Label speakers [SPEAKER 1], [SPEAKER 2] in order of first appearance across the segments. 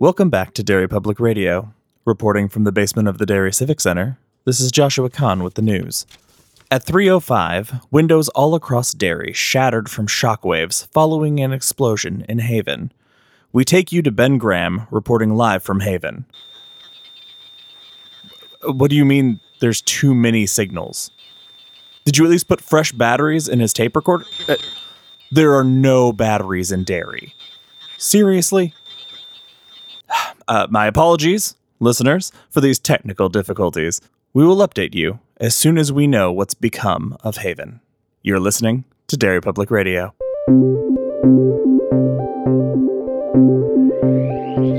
[SPEAKER 1] Welcome back to Derry Public Radio. Reporting from the basement of the Derry Civic Center, this is Joshua Kahn with the news. At 3:05, windows all across Derry shattered from shockwaves following an explosion in Haven. We take you to Ben Graham reporting live from Haven. What do you mean there's too many signals? Did you at least put fresh batteries in his tape recorder? Uh, there are no batteries in Derry. Seriously? Uh, my apologies, listeners, for these technical difficulties. We will update you as soon as we know what's become of Haven. You're listening to Derry Public Radio.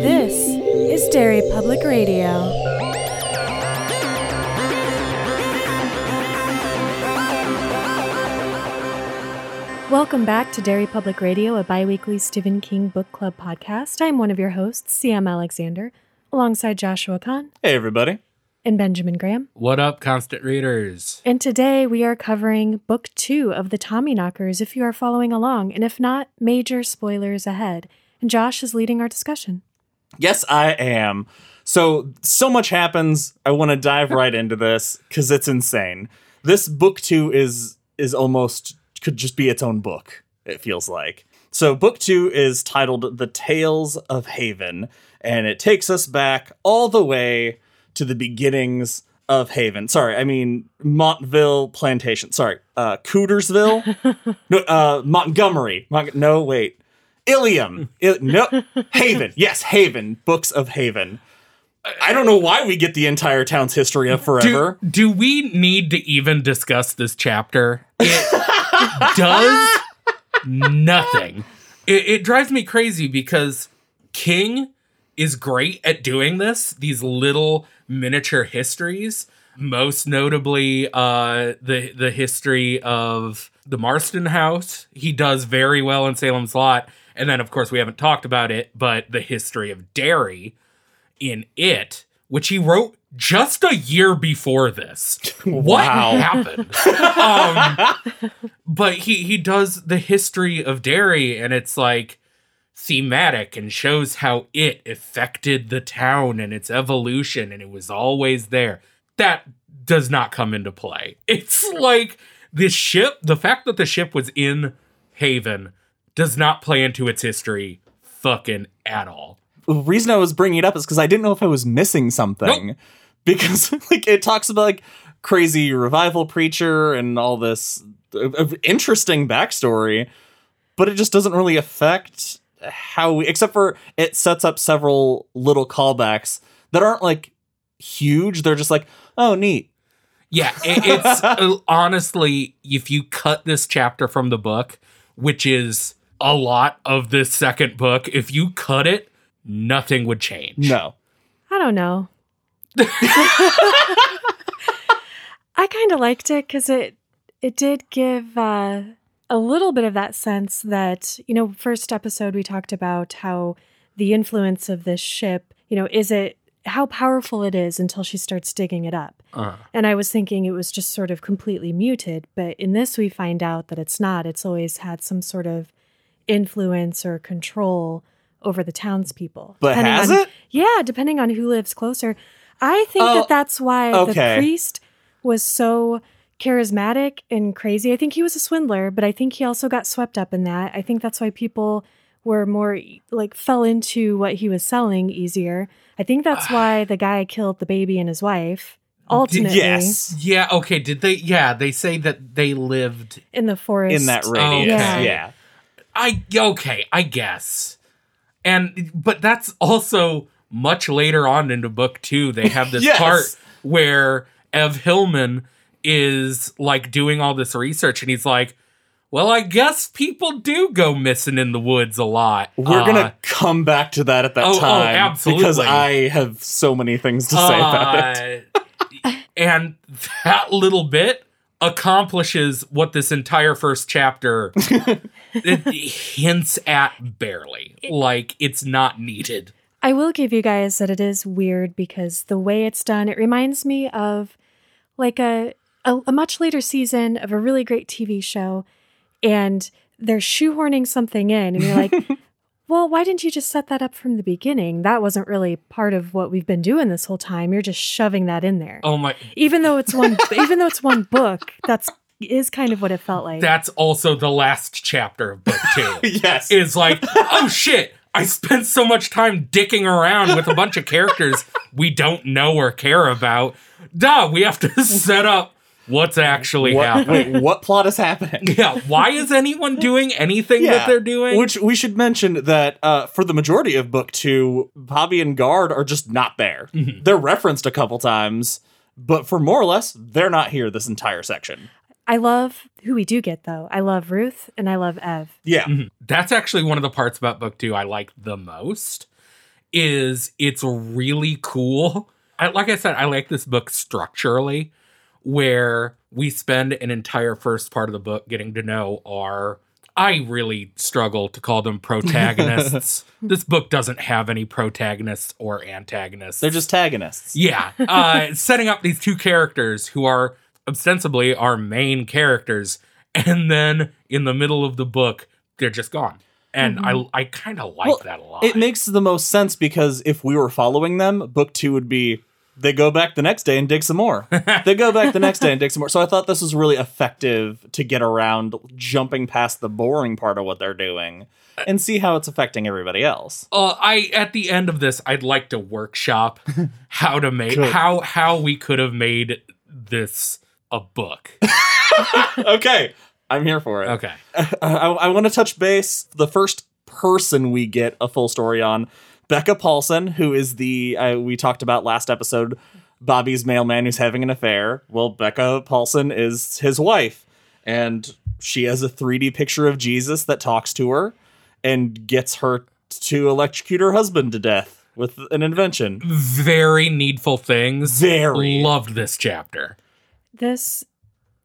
[SPEAKER 2] This is Derry Public Radio. Welcome back to Derry Public Radio, a biweekly Stephen King book club podcast. I'm one of your hosts, CM Alexander, alongside Joshua Kahn
[SPEAKER 1] Hey, everybody.
[SPEAKER 2] and Benjamin Graham.
[SPEAKER 3] What up, constant readers?
[SPEAKER 2] And today we are covering book two of the Tommy Knockers if you are following along, and if not, major spoilers ahead. And Josh is leading our discussion.
[SPEAKER 1] Yes, I am. So, so much happens. I want to dive right into this because it's insane. This book two is is almost could just be its own book. It feels like. So, book two is titled "The Tales of Haven," and it takes us back all the way to the beginnings of Haven. Sorry, I mean Montville Plantation. Sorry, uh, Cootersville. no, uh, Montgomery. Mon- no, wait. Ilium. Il- no, Haven. Yes, Haven. Books of Haven. I don't know why we get the entire town's history of forever.
[SPEAKER 3] Do, do we need to even discuss this chapter? It does nothing. It, it drives me crazy because King is great at doing this, these little miniature histories. Most notably, uh, the the history of the Marston House. He does very well in Salem's Lot, and then of course we haven't talked about it, but the history of Derry in it, which he wrote just a year before this. What
[SPEAKER 1] Wow.
[SPEAKER 3] happened? um, but he he does the history of Derry, and it's like thematic and shows how it affected the town and its evolution, and it was always there. That does not come into play. It's like the ship, the fact that the ship was in Haven does not play into its history fucking at all.
[SPEAKER 1] the reason I was bringing it up is because I didn't know if I was missing something.
[SPEAKER 3] Nope.
[SPEAKER 1] Because like it talks about like crazy revival preacher and all this uh, interesting backstory, but it just doesn't really affect how we. Except for it sets up several little callbacks that aren't like huge. They're just like, oh, neat.
[SPEAKER 3] Yeah, it, it's uh, honestly, if you cut this chapter from the book, which is a lot of this second book, if you cut it, nothing would change.
[SPEAKER 1] No.
[SPEAKER 2] I don't know. I kind of liked it because it it did give uh, a little bit of that sense that you know, first episode we talked about how the influence of this ship, you know, is it how powerful it is until she starts digging it up.
[SPEAKER 3] Uh,
[SPEAKER 2] And I was thinking it was just sort of completely muted, but in this we find out that it's not. It's always had some sort of influence or control over the townspeople.
[SPEAKER 1] But
[SPEAKER 2] depending
[SPEAKER 1] has
[SPEAKER 2] on-
[SPEAKER 1] it?
[SPEAKER 2] Yeah, depending on who lives closer. I think
[SPEAKER 1] Oh,
[SPEAKER 2] that that's why
[SPEAKER 1] okay.
[SPEAKER 2] the priest was so charismatic and crazy. I think he was a swindler, but I think he also got swept up in that. I think that's why people were more like fell into what he was selling easier. I think that's why the guy killed the baby and his wife. Ultimately,
[SPEAKER 1] Yes.
[SPEAKER 3] yeah, okay. Did they? Yeah, they say that they lived.
[SPEAKER 2] in the forest.
[SPEAKER 1] In that radius.
[SPEAKER 2] Okay.
[SPEAKER 1] Yeah.
[SPEAKER 3] I okay, I guess. And but that's also much later on into book two. They have this
[SPEAKER 1] Yes.
[SPEAKER 3] part where Ev Hillman is like doing all this research, and he's like, "Well, I guess people do go missing in the woods a lot."
[SPEAKER 1] We're
[SPEAKER 3] Uh,
[SPEAKER 1] gonna come back to that at that
[SPEAKER 3] oh, oh,
[SPEAKER 1] time
[SPEAKER 3] absolutely.
[SPEAKER 1] because I have so many things to say about it.
[SPEAKER 3] Uh, and that little bit accomplishes what this entire first chapter hints at barely. Like it's not needed.
[SPEAKER 2] I will give you guys that it is weird because the way it's done, it reminds me of like a, a, a much later season of a really great TV show, and they're shoehorning something in, and you're like, Well, why didn't you just set that up from the beginning? That wasn't really part of what we've been doing this whole time. You're just shoving that in there.
[SPEAKER 3] Oh my
[SPEAKER 2] Even though it's one even though it's one book, that's is kind of what it felt like.
[SPEAKER 3] that's also the last chapter of book two.
[SPEAKER 1] yes.
[SPEAKER 3] is like, oh shit, I spent so much time dicking around with a bunch of characters we don't know or care about. Duh, we have to set up what's actually
[SPEAKER 1] what,
[SPEAKER 3] happening.
[SPEAKER 1] wait, what plot is happening?
[SPEAKER 3] Yeah, why is anyone doing anything that they're doing?
[SPEAKER 1] Which we should mention that uh, for the majority of book two, Bobby and Gard are just not there.
[SPEAKER 3] Mm-hmm.
[SPEAKER 1] They're referenced a couple times, but for more or less, they're not here this entire section.
[SPEAKER 2] I love who we do get though. I love Ruth and I love Ev.
[SPEAKER 1] Yeah.
[SPEAKER 3] Mm-hmm. That's actually one of the parts about book two I like the most. Is it's really cool. I, like I said, I like this book structurally, where we spend an entire first part of the book getting to know our. I really struggle to call them protagonists. this book doesn't have any protagonists or antagonists.
[SPEAKER 1] They're just antagonists.
[SPEAKER 3] Yeah, uh, setting up these two characters who are ostensibly our main characters, and then in the middle of the book, they're just gone. And I, I kind of like
[SPEAKER 1] Well,
[SPEAKER 3] that a lot.
[SPEAKER 1] It makes the most sense because if we were following them, book two would be they go back the next day and dig some more. they go back the next day and dig some more. So I thought this was really effective to get around jumping past the boring part of what they're doing and see how it's affecting everybody else.
[SPEAKER 3] uh, I at the end of this, I'd like to workshop how to make how how we could have made this a book.
[SPEAKER 1] okay, I'm here for it.
[SPEAKER 3] Okay,
[SPEAKER 1] I, I want to touch base. The first person we get a full story on, Becca Paulson, who is the uh, we talked about last episode, Bobby's mailman who's having an affair. Well, Becca Paulson is his wife, and she has a 3D picture of Jesus that talks to her and gets her to electrocute her husband to death with an invention.
[SPEAKER 3] very needful things.
[SPEAKER 1] Very.
[SPEAKER 3] loved this chapter.
[SPEAKER 2] This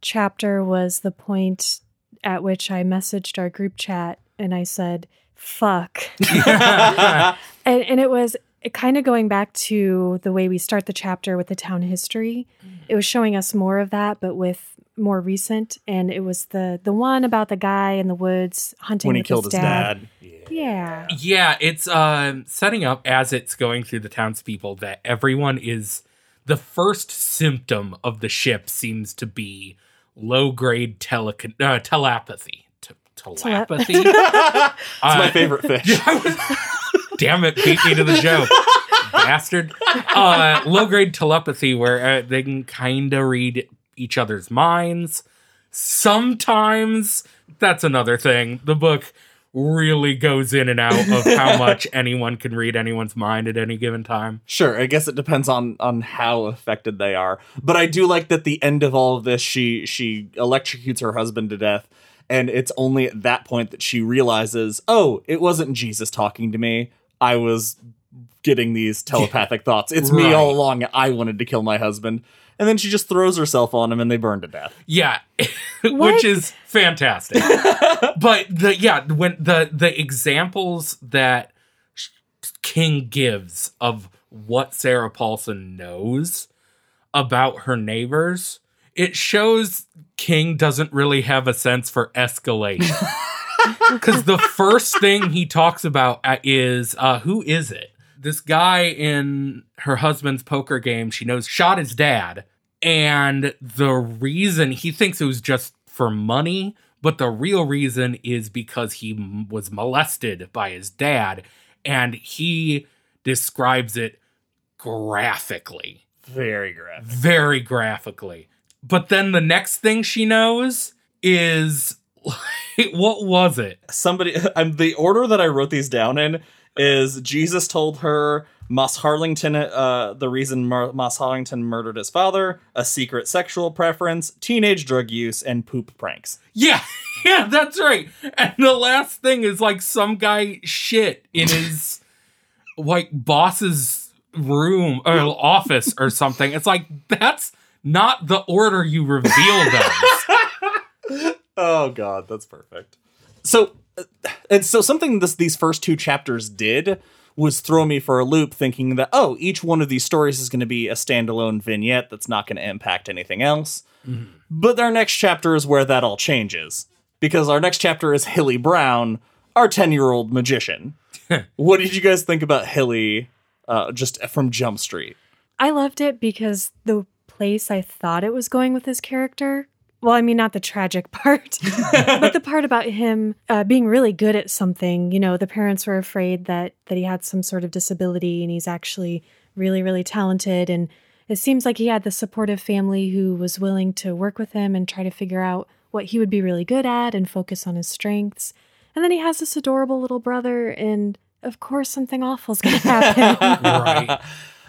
[SPEAKER 2] chapter was the point at which I messaged our group chat and I said, fuck. and, and it was kind of going back to the way we start the chapter with the town history. It was showing us more of that, but with more recent. And it was the the one about the guy in the woods hunting
[SPEAKER 1] when he
[SPEAKER 2] with
[SPEAKER 1] killed his dad.
[SPEAKER 2] Yeah.
[SPEAKER 3] Yeah, it's um, setting up as it's going through the townspeople that everyone is the first symptom of the ship seems to be low grade tele- uh, telepathy. Te- telepathy.
[SPEAKER 1] It's
[SPEAKER 3] Uh,
[SPEAKER 1] my favorite fish.
[SPEAKER 3] Damn it, beat me to the joke, bastard. Uh, low grade telepathy, where uh, they can kind of read each other's minds. Sometimes that's another thing. The book really goes in and out of how much anyone can read anyone's mind at any given time.
[SPEAKER 1] Sure, I guess it depends on on how affected they are. But I do like that the end of all of this, she she electrocutes her husband to death, and it's only at that point that she realizes, oh, it wasn't Jesus talking to me. I was getting these telepathic thoughts. It's me all along. I wanted to kill my husband. And then she just throws herself on him and they burn to death.
[SPEAKER 3] Yeah, which is fantastic. but the yeah, when the the examples that King gives of what Sarah Paulson knows about her neighbors, it shows King doesn't really have a sense for escalation. Because the first thing he talks about uh, is uh, who is it? This guy in her husband's poker game, she knows shot his dad. And the reason he thinks it was just for money, but the real reason is because he m- was molested by his dad. And he describes it graphically
[SPEAKER 1] Very graphic.
[SPEAKER 3] very graphically. But then the next thing she knows is what was it?
[SPEAKER 1] Somebody, I'm the order that I wrote these down in is Jesus told her Moss Harlingen, uh, the reason Mar- Moss Harlingen murdered his father, a secret sexual preference, teenage drug use, and poop pranks.
[SPEAKER 3] Yeah, yeah, that's right. And the last thing is like some guy shit in his like boss's room or office or something. It's like that's not the order you reveal those.
[SPEAKER 1] Oh God, that's perfect. So, and so something this these first two chapters did was throw me for a loop, thinking that oh, each one of these stories is going to be a standalone vignette that's not going to impact anything else. But our next chapter is where that all changes because our next chapter is Hilly Brown, our ten year old magician. what did you guys think about Hilly uh, just from Jump Street?
[SPEAKER 2] I loved it because the place I thought it was going with his character. Well, I mean, not the tragic part, but the part about him uh, being really good at something. You know, the parents were afraid that that he had some sort of disability, and he's actually really, really talented. And it seems like he had the supportive family who was willing to work with him and try to figure out what he would be really good at and focus on his strengths. And then he has this adorable little brother, and of course, something awful's going to happen.
[SPEAKER 3] Right.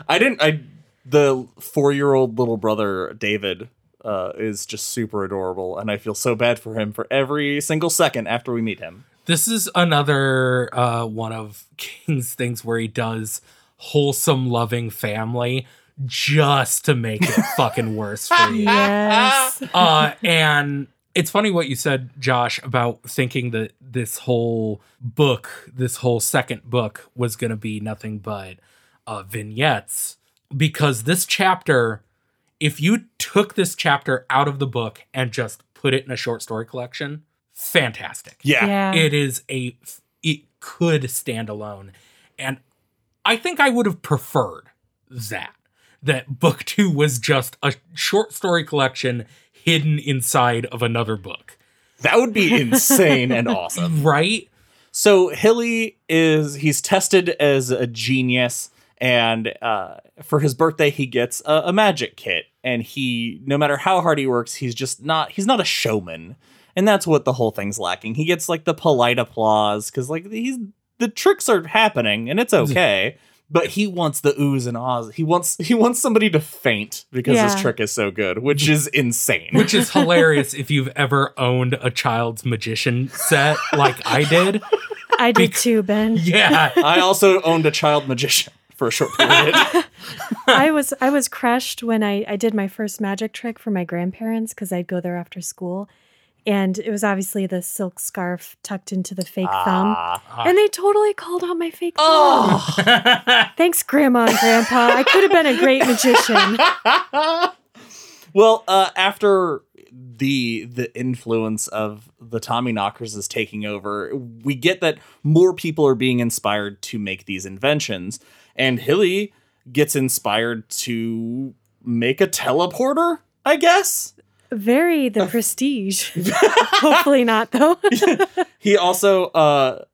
[SPEAKER 1] I didn't. I the four year old little brother David uh, is just super adorable, and I feel so bad for him for every single second after we meet him.
[SPEAKER 3] This is another uh, one of King's things where he does wholesome, loving family just to make it fucking worse for you.
[SPEAKER 2] yes.
[SPEAKER 3] Uh, and it's funny what you said, Josh, about thinking that this whole book, this whole second book, was going to be nothing but uh, vignettes. Because this chapter, if you took this chapter out of the book and just put it in a short story collection, fantastic.
[SPEAKER 1] Yeah.
[SPEAKER 2] Yeah.
[SPEAKER 3] It is a, it could stand alone. And I think I would have preferred that. That book two was just a short story collection hidden inside of another book.
[SPEAKER 1] That would be insane and awesome.
[SPEAKER 3] Right?
[SPEAKER 1] So Hilly is he's tested as a genius, and uh, for his birthday he gets a, a magic kit, and he no matter how hard he works, he's just not he's not a showman, and that's what the whole thing's lacking. He gets like the polite applause because like he's the tricks are happening and it's okay. But he wants the oohs and ahs. He wants he wants somebody to faint because his trick is so good, which is insane.
[SPEAKER 3] Which is hilarious if you've ever owned a child's magician set like I did.
[SPEAKER 2] I did too, Ben.
[SPEAKER 3] Yeah.
[SPEAKER 1] I also owned a child magician for a short period.
[SPEAKER 2] I was I was crushed when I, I did my first magic trick for my grandparents because I'd go there after school. And it was obviously the silk scarf tucked into the fake thumb.
[SPEAKER 1] Ah.
[SPEAKER 2] And they totally called out my fake thumb.
[SPEAKER 1] Oh.
[SPEAKER 2] Thanks, Grandma and Grandpa. I could have been a great magician.
[SPEAKER 1] well, uh, after the the influence of the Tommy Knockers is taking over, we get that more people are being inspired to make these inventions, and Hilly gets inspired to make a teleporter. I guess
[SPEAKER 2] Very the prestige. Hopefully not, though.
[SPEAKER 1] he also. Uh,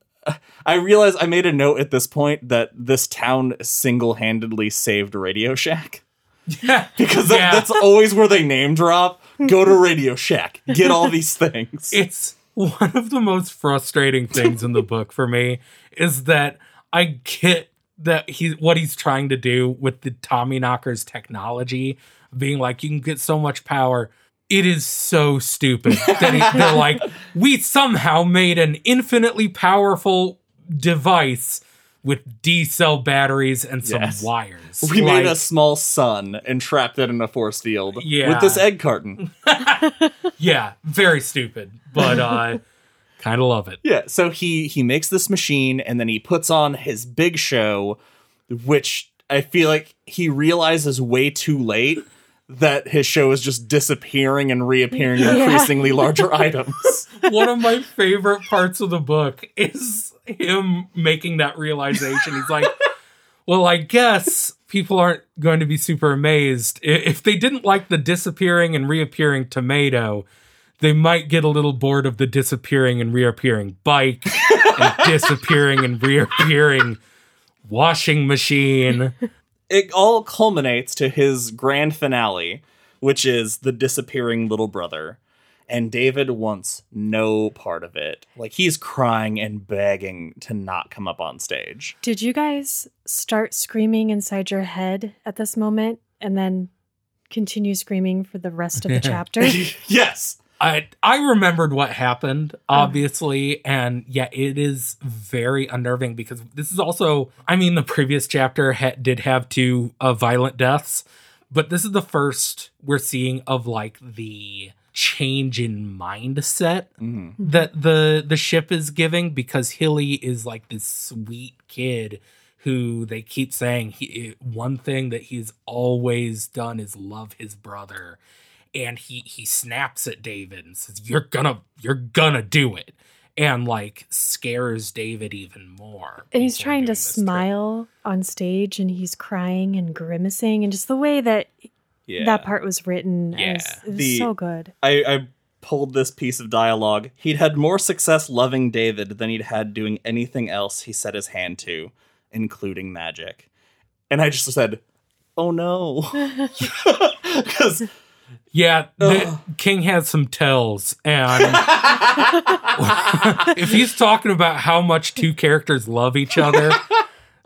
[SPEAKER 1] I realize I made a note at this point that this town single handedly saved Radio Shack.
[SPEAKER 3] Yeah.
[SPEAKER 1] because that,
[SPEAKER 3] Yeah.
[SPEAKER 1] that's always where they name drop. Go to Radio Shack, get all these things.
[SPEAKER 3] It's one of the most frustrating things in the book for me is that I get that he what he's trying to do with the Tommy Knockers technology, being like you can get so much power. It is so stupid that he, they're like, we somehow made an infinitely powerful device with D cell batteries and some
[SPEAKER 1] Yes.
[SPEAKER 3] wires.
[SPEAKER 1] we made a small sun and trapped it in a force field
[SPEAKER 3] Yeah.
[SPEAKER 1] with this egg carton.
[SPEAKER 3] yeah, very stupid, but uh, kind of love it.
[SPEAKER 1] Yeah, so he he makes this machine and then he puts on his big show, which I feel like he realizes way too late that his show is just disappearing and reappearing in
[SPEAKER 2] Yeah.
[SPEAKER 1] increasingly larger items.
[SPEAKER 3] one of my favorite parts of the book is him making that realization. He's like, well, I guess people aren't going to be super amazed. If they didn't like the disappearing and reappearing tomato, they might get a little bored of the disappearing and reappearing bike and disappearing and reappearing washing machine.
[SPEAKER 1] It all culminates to his grand finale, which is the disappearing little brother. And David wants no part of it. Like he's crying and begging to not come up on stage.
[SPEAKER 2] Did you guys start screaming inside your head at this moment and then continue screaming for the rest of the chapter?
[SPEAKER 1] yes.
[SPEAKER 3] I I remembered what happened, obviously, and yeah, it is very unnerving because this is also. I mean, the previous chapter ha- did have two uh, violent deaths, but this is the first we're seeing of like the change in mindset
[SPEAKER 1] Mhm.
[SPEAKER 3] that the the ship is giving because Hilly is like this sweet kid who they keep saying he one thing that he's always done is love his brother and he he snaps at David and says you're gonna you're gonna do it and like scares David even more.
[SPEAKER 2] And he's trying to
[SPEAKER 3] this trick.
[SPEAKER 2] smile on stage and he's crying and grimacing and just the way that
[SPEAKER 1] Yeah.
[SPEAKER 2] that part was written
[SPEAKER 3] Yeah.
[SPEAKER 2] as, it was
[SPEAKER 1] The-
[SPEAKER 2] so good.
[SPEAKER 1] I, I pulled this piece of dialogue. He'd had more success loving David than he'd had doing anything else he set his hand to, including magic. And I just said, "Oh no," because
[SPEAKER 3] Yeah, the, King has some tells, and if he's talking about how much two characters love each other,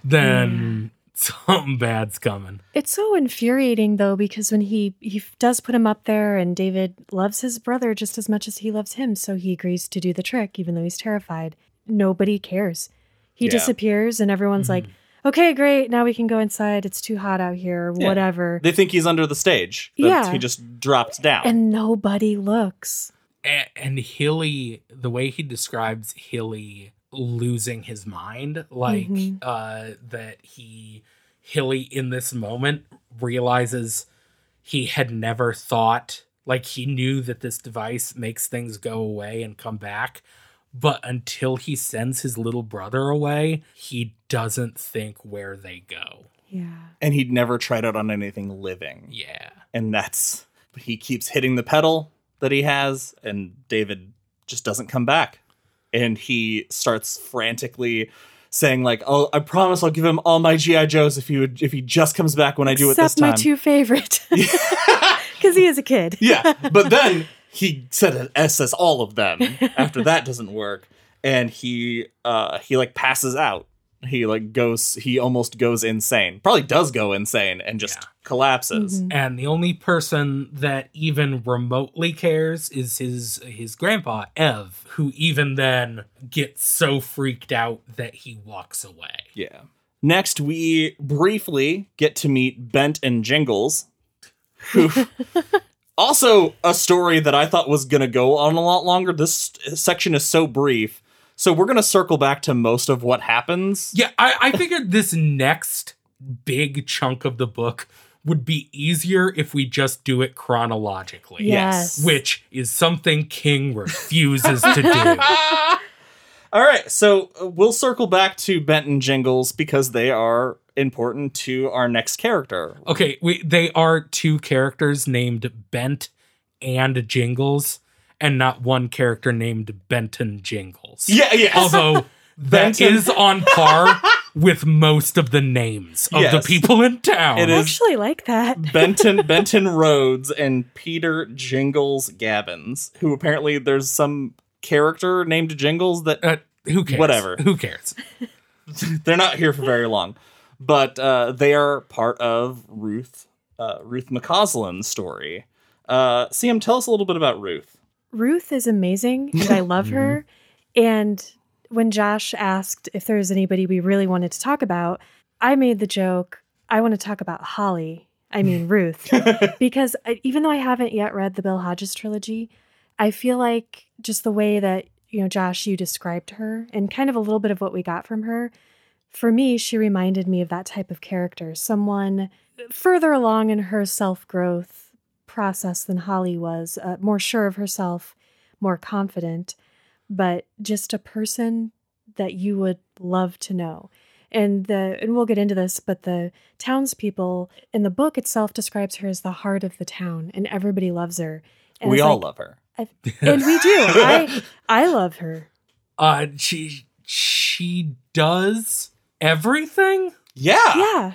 [SPEAKER 3] then hmm. something bad's coming.
[SPEAKER 2] It's so infuriating though because when he he does put him up there and David loves his brother just as much as he loves him, so he agrees to do the trick even though he's terrified. Nobody cares. He
[SPEAKER 1] Yeah.
[SPEAKER 2] disappears and everyone's like, "Okay, great. Now we can go inside. It's too hot out here.
[SPEAKER 1] Yeah.
[SPEAKER 2] Whatever."
[SPEAKER 1] they think he's under the stage. But
[SPEAKER 2] Yeah.
[SPEAKER 1] he just dropped down.
[SPEAKER 2] And nobody looks.
[SPEAKER 3] A- And Hilly, the way he describes Hilly losing his mind, like
[SPEAKER 2] Mhm.
[SPEAKER 3] uh, that he, Hilly in this moment realizes he had never thought, like he knew that this device makes things go away and come back. But until he sends his little brother away, he doesn't think where they go.
[SPEAKER 2] Yeah.
[SPEAKER 1] and he'd never tried out on anything living.
[SPEAKER 3] Yeah.
[SPEAKER 1] and that's he keeps hitting the pedal that he has and david just doesn't come back and he starts frantically saying like oh i promise i'll give him all my gi joes if he would if he just comes back when i do it this
[SPEAKER 2] Except my two favorite. Because he is a kid.
[SPEAKER 1] yeah but then he said an ss all of them after that doesn't work and he uh he like passes out he like goes he almost goes insane probably does go insane and just
[SPEAKER 3] Yeah.
[SPEAKER 1] collapses
[SPEAKER 2] Mhm.
[SPEAKER 3] and the only person that even remotely cares is his his grandpa Ev, who even then gets so freaked out that he walks away.
[SPEAKER 1] Yeah. Next, we briefly get to meet Bent and Jingles, who also a story that I thought was going to go on a lot longer. This section is so brief. So we're going to circle back to most of what happens.
[SPEAKER 3] Yeah, I, I figured this next big chunk of the book would be easier if we just do it chronologically.
[SPEAKER 2] Yes.
[SPEAKER 3] Which is something King refuses to do.
[SPEAKER 1] All right, so we'll circle back to Benton Jingles because they are important to our next character.
[SPEAKER 3] Okay, we, they are two characters named Bent and Jingles, and not one character named Benton Jingles.
[SPEAKER 1] Yeah, yeah.
[SPEAKER 3] Although that
[SPEAKER 1] Benton-
[SPEAKER 3] is on par with most of the names of the people in town.
[SPEAKER 1] It
[SPEAKER 2] I
[SPEAKER 1] is-
[SPEAKER 2] actually like that.
[SPEAKER 1] Benton Benton Rhodes and Peter Jingles Gabbins, who apparently there's some character named Jingles that
[SPEAKER 3] Uh, who cares?
[SPEAKER 1] Whatever.
[SPEAKER 3] Who cares?
[SPEAKER 1] they're not here for very long, but uh, they are part of Ruth uh, Ruth McCausland's story. Uh, Sam, tell us a little bit about Ruth.
[SPEAKER 2] Ruth is amazing and I love her. And when Josh asked if there was anybody we really wanted to talk about, I made the joke, I want to talk about Holly. I mean, Ruth. because I, even though I haven't yet read the Bill Hodges trilogy, I feel like just the way that, you know, Josh, you described her and kind of a little bit of what we got from her, for me, she reminded me of that type of character, someone further along in her self growth process than Holly was, uh, more sure of herself, more confident, but just a person that you would love to know. And the and we'll get into this, but the townspeople in the book itself describes her as the heart of the town, and everybody loves her. And
[SPEAKER 1] we all
[SPEAKER 2] like-
[SPEAKER 1] love her.
[SPEAKER 2] and we do. I I love her.
[SPEAKER 3] Uh, she she does everything.
[SPEAKER 1] Yeah.
[SPEAKER 2] Yeah.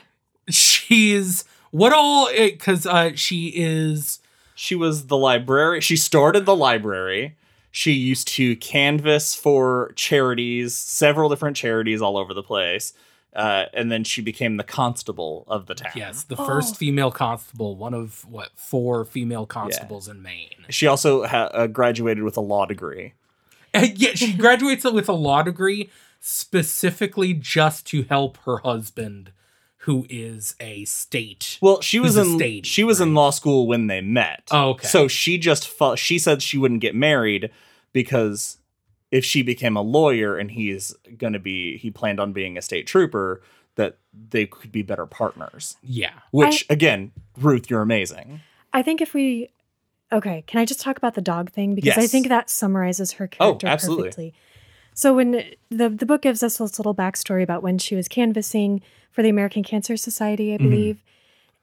[SPEAKER 3] She's what all? It Because uh, she is.
[SPEAKER 1] She was the library. She started the library. She used to canvas for charities, several different charities all over the place. Uh, and then she became the constable of the town.
[SPEAKER 3] Yes, the
[SPEAKER 2] Oh.
[SPEAKER 3] first female constable, one of what four female constables in Maine.
[SPEAKER 1] She also ha- uh, graduated with a law degree.
[SPEAKER 3] And yeah, she graduates with a law degree specifically just to help her husband, who is a state.
[SPEAKER 1] Well, she was in
[SPEAKER 3] state,
[SPEAKER 1] she was in law school when they met.
[SPEAKER 3] Oh, okay.
[SPEAKER 1] So she just fu- she said she wouldn't get married because if she became a lawyer and he's going to be he planned on being a state trooper that they could be better partners.
[SPEAKER 3] Yeah.
[SPEAKER 1] Which again, Ruth, you're amazing.
[SPEAKER 2] I think if we okay, can I just talk about the dog thing because I think that summarizes her
[SPEAKER 1] Oh,
[SPEAKER 2] character
[SPEAKER 1] absolutely.
[SPEAKER 2] perfectly. So when the the book gives us this little backstory about when she was canvassing for the American Cancer Society, I mm-hmm. believe,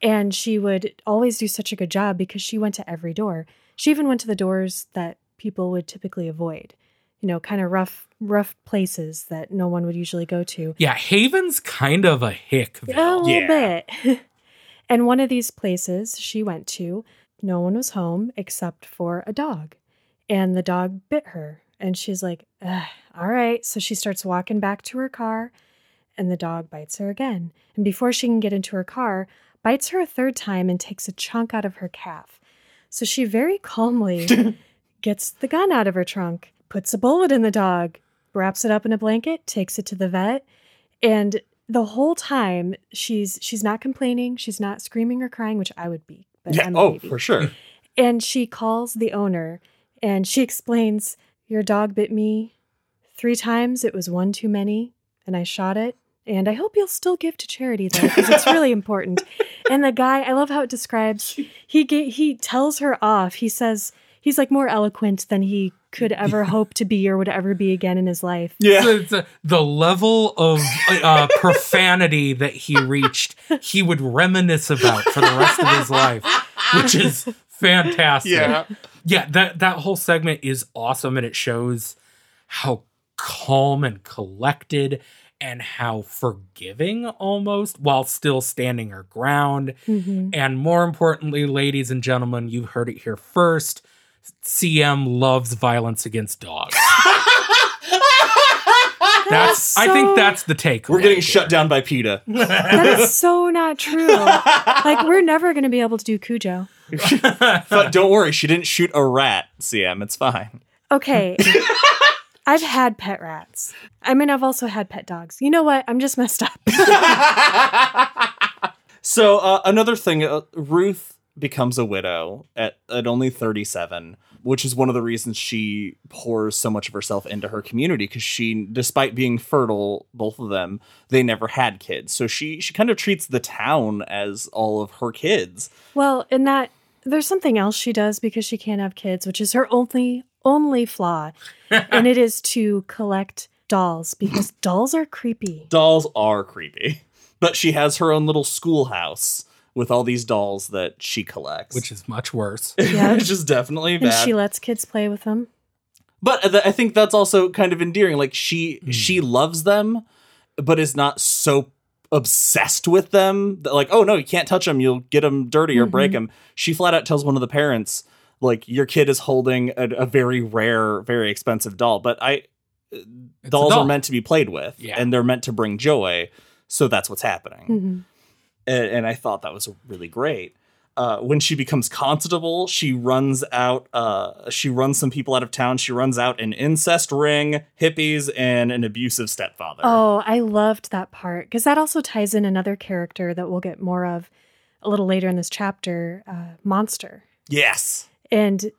[SPEAKER 2] and she would always do such a good job because she went to every door. She even went to the doors that people would typically avoid. You know, kind of rough rough places that no one would usually go to.
[SPEAKER 3] Yeah, Haven's kind of a hickville.
[SPEAKER 2] A little
[SPEAKER 1] Yeah.
[SPEAKER 2] bit. and one of these places she went to, no one was home except for a dog. And the dog bit her. And she's like, "Ugh, all right. So she starts walking back to her car, and the dog bites her again. And before she can get into her car, bites her a third time and takes a chunk out of her calf. So she very calmly gets the gun out of her trunk, puts a bullet in the dog, wraps it up in a blanket, takes it to the vet, and the whole time she's she's not complaining, she's not screaming or crying, which I would be. But
[SPEAKER 1] Yeah.
[SPEAKER 2] I'm
[SPEAKER 1] Oh, for sure.
[SPEAKER 2] And she calls the owner and she explains, Your dog bit me three times. It was one too many, and I shot it. And I hope you'll still give to charity though, because it's really important. And the guy, I love how it describes. He ga- he tells her off. He says he's like more eloquent than he could ever hope to be or would ever be again in his life.
[SPEAKER 1] Yeah.
[SPEAKER 3] the, the, the level of uh, profanity that he reached, he would reminisce about for the rest of his life, which is fantastic.
[SPEAKER 1] Yeah.
[SPEAKER 3] yeah. That that whole segment is awesome, and it shows how calm and collected and how forgiving almost while still standing her ground.
[SPEAKER 2] Mhm.
[SPEAKER 3] And more importantly, ladies and gentlemen, you've heard it here first. CM loves violence against dogs. That's I think that's the take.
[SPEAKER 1] We're getting shut down by PETA.
[SPEAKER 2] That is so not true. like we're never going to be able to do Cujo.
[SPEAKER 1] but don't worry, she didn't shoot a rat, CM. It's fine.
[SPEAKER 2] Okay. I've had pet rats. I mean, I've also had pet dogs. You know what? I'm just messed up.
[SPEAKER 1] So uh, another thing, uh, Ruth becomes a widow at, at only 37, which is one of the reasons she pours so much of herself into her community because she, despite being fertile, both of them, they never had kids. So she she kind of treats the town as all of her kids.
[SPEAKER 2] well, and that, there's something else she does because she can't have kids, which is her only only flaw, and it is to collect dolls because dolls are creepy.
[SPEAKER 1] Dolls are creepy, but she has her own little schoolhouse with all these dolls that she collects,
[SPEAKER 3] which is much worse.
[SPEAKER 2] Yeah.
[SPEAKER 1] which is definitely
[SPEAKER 2] And
[SPEAKER 1] bad.
[SPEAKER 2] she lets kids play with them.
[SPEAKER 1] But th- I think that's also kind of endearing. Like she
[SPEAKER 3] Hmm.
[SPEAKER 1] she loves them, but is not so obsessed with them that like, oh no, you can't touch them. You'll get them dirty or break
[SPEAKER 2] Mhm.
[SPEAKER 1] them. She flat out tells one of the parents, like, your kid is holding a, a very rare, very expensive doll. But I
[SPEAKER 3] It's
[SPEAKER 1] dolls
[SPEAKER 3] doll.
[SPEAKER 1] are meant to be played with,
[SPEAKER 3] Yeah.
[SPEAKER 1] and they're meant to bring joy. So that's what's happening
[SPEAKER 2] Mhm.
[SPEAKER 1] And, and I thought that was really great. Uh, when she becomes constable, she runs out. Uh, she runs some people out of town. She runs out an incest ring, hippies, and an abusive stepfather.
[SPEAKER 2] Oh, I loved that part because that also ties in another character that we'll get more of a little later in this chapter, uh, Monster.
[SPEAKER 1] yes,
[SPEAKER 2] and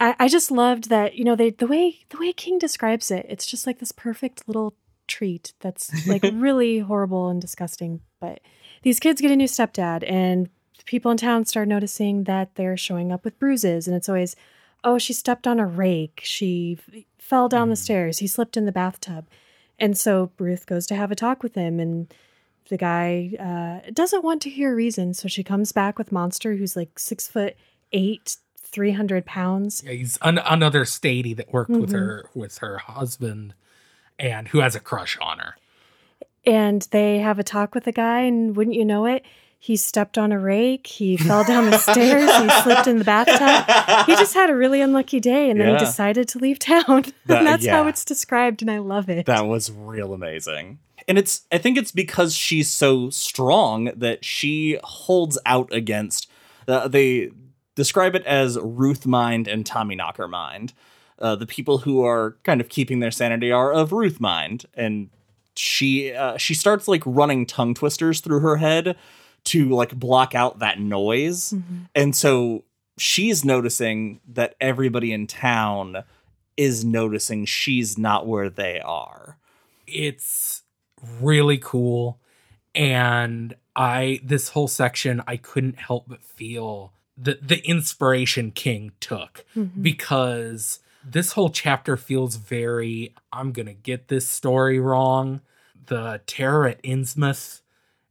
[SPEAKER 2] I, I just loved that you know they the way the way king describes it it's just like this perfect little treat that's like really horrible and disgusting but these kids get a new stepdad and people in town start noticing that they're showing up with bruises and it's always oh she stepped on a rake she f- fell down the
[SPEAKER 3] Mm.
[SPEAKER 2] stairs he slipped in the bathtub and so ruth goes to have a talk with him and the guy uh, doesn't want to hear a reason so she comes back with monster who's like six foot eight 300 pounds
[SPEAKER 3] Yeah, he's an, another statey that worked with
[SPEAKER 2] Mhm.
[SPEAKER 3] her with her husband and who has a crush on her.
[SPEAKER 2] And they have a talk with the guy and wouldn't you know it he stepped on a rake he fell down the stairs he slipped in the bathtub he just had a really unlucky day and then
[SPEAKER 1] Yeah.
[SPEAKER 2] he decided to leave town
[SPEAKER 1] That-
[SPEAKER 2] and that's how it's described and i love it
[SPEAKER 1] that was real amazing. And it's I think it's because she's so strong that she holds out against. Uh, they describe it as Ruth mind and Tommy Knocker mind. Uh, the people who are kind of keeping their sanity are of Ruth mind, and she uh, she starts like running tongue twisters through her head to like block out that noise,
[SPEAKER 2] Mhm.
[SPEAKER 1] and so she's noticing that everybody in town is noticing she's not where they are.
[SPEAKER 3] It's really cool and I this whole section I couldn't help but feel the the inspiration King took
[SPEAKER 2] Mhm.
[SPEAKER 3] because this whole chapter feels very I'm gonna get this story wrong. The terror at Innsmouth,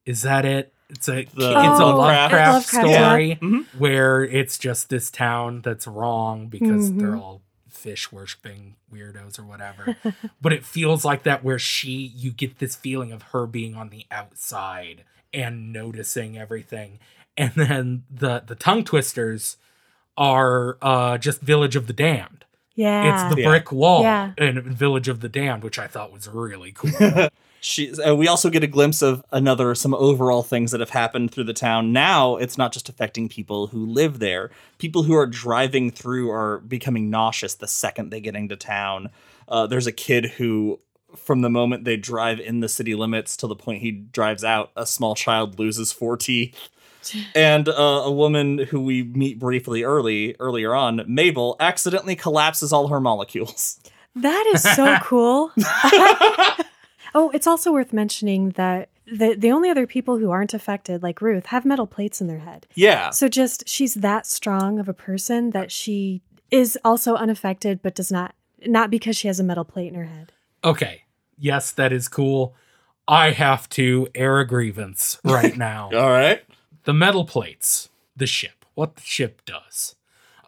[SPEAKER 3] is that it? It's a it's
[SPEAKER 1] The-
[SPEAKER 3] a
[SPEAKER 2] Oh,
[SPEAKER 3] Lovecraft,
[SPEAKER 2] Lovecraft, yeah.
[SPEAKER 3] story
[SPEAKER 1] Mhm.
[SPEAKER 3] where it's just this town that's wrong because
[SPEAKER 2] Mhm.
[SPEAKER 3] they're all fish worshipping weirdos or whatever. but it feels like that where she you get this feeling of her being on the outside and noticing everything. And then the the tongue twisters are uh just Village of the Damned.
[SPEAKER 2] Yeah.
[SPEAKER 3] It's the
[SPEAKER 1] Yeah.
[SPEAKER 3] brick wall
[SPEAKER 2] Yeah.
[SPEAKER 3] in Village of the Damned, which I thought was really cool.
[SPEAKER 1] She, uh, we also get a glimpse of another some overall things that have happened through the town. Now it's not just affecting people who live there. People who are driving through are becoming nauseous the second they get into town. Uh, there's a kid who, from the moment they drive in the city limits till the point he drives out, a small child loses four teeth. And uh, a woman who we meet briefly early earlier on, Mabel, accidentally collapses all her molecules.
[SPEAKER 2] That is so cool. oh, it's also worth mentioning that the the only other people who aren't affected, like Ruth, have metal plates in their head.
[SPEAKER 1] Yeah,
[SPEAKER 2] So just she's that strong of a person that she is also unaffected, but does not not because she has a metal plate in her head.
[SPEAKER 3] okay. Yes, that is cool. I have to air a grievance right now.
[SPEAKER 1] all right.
[SPEAKER 3] The metal plates, the ship, what the ship does.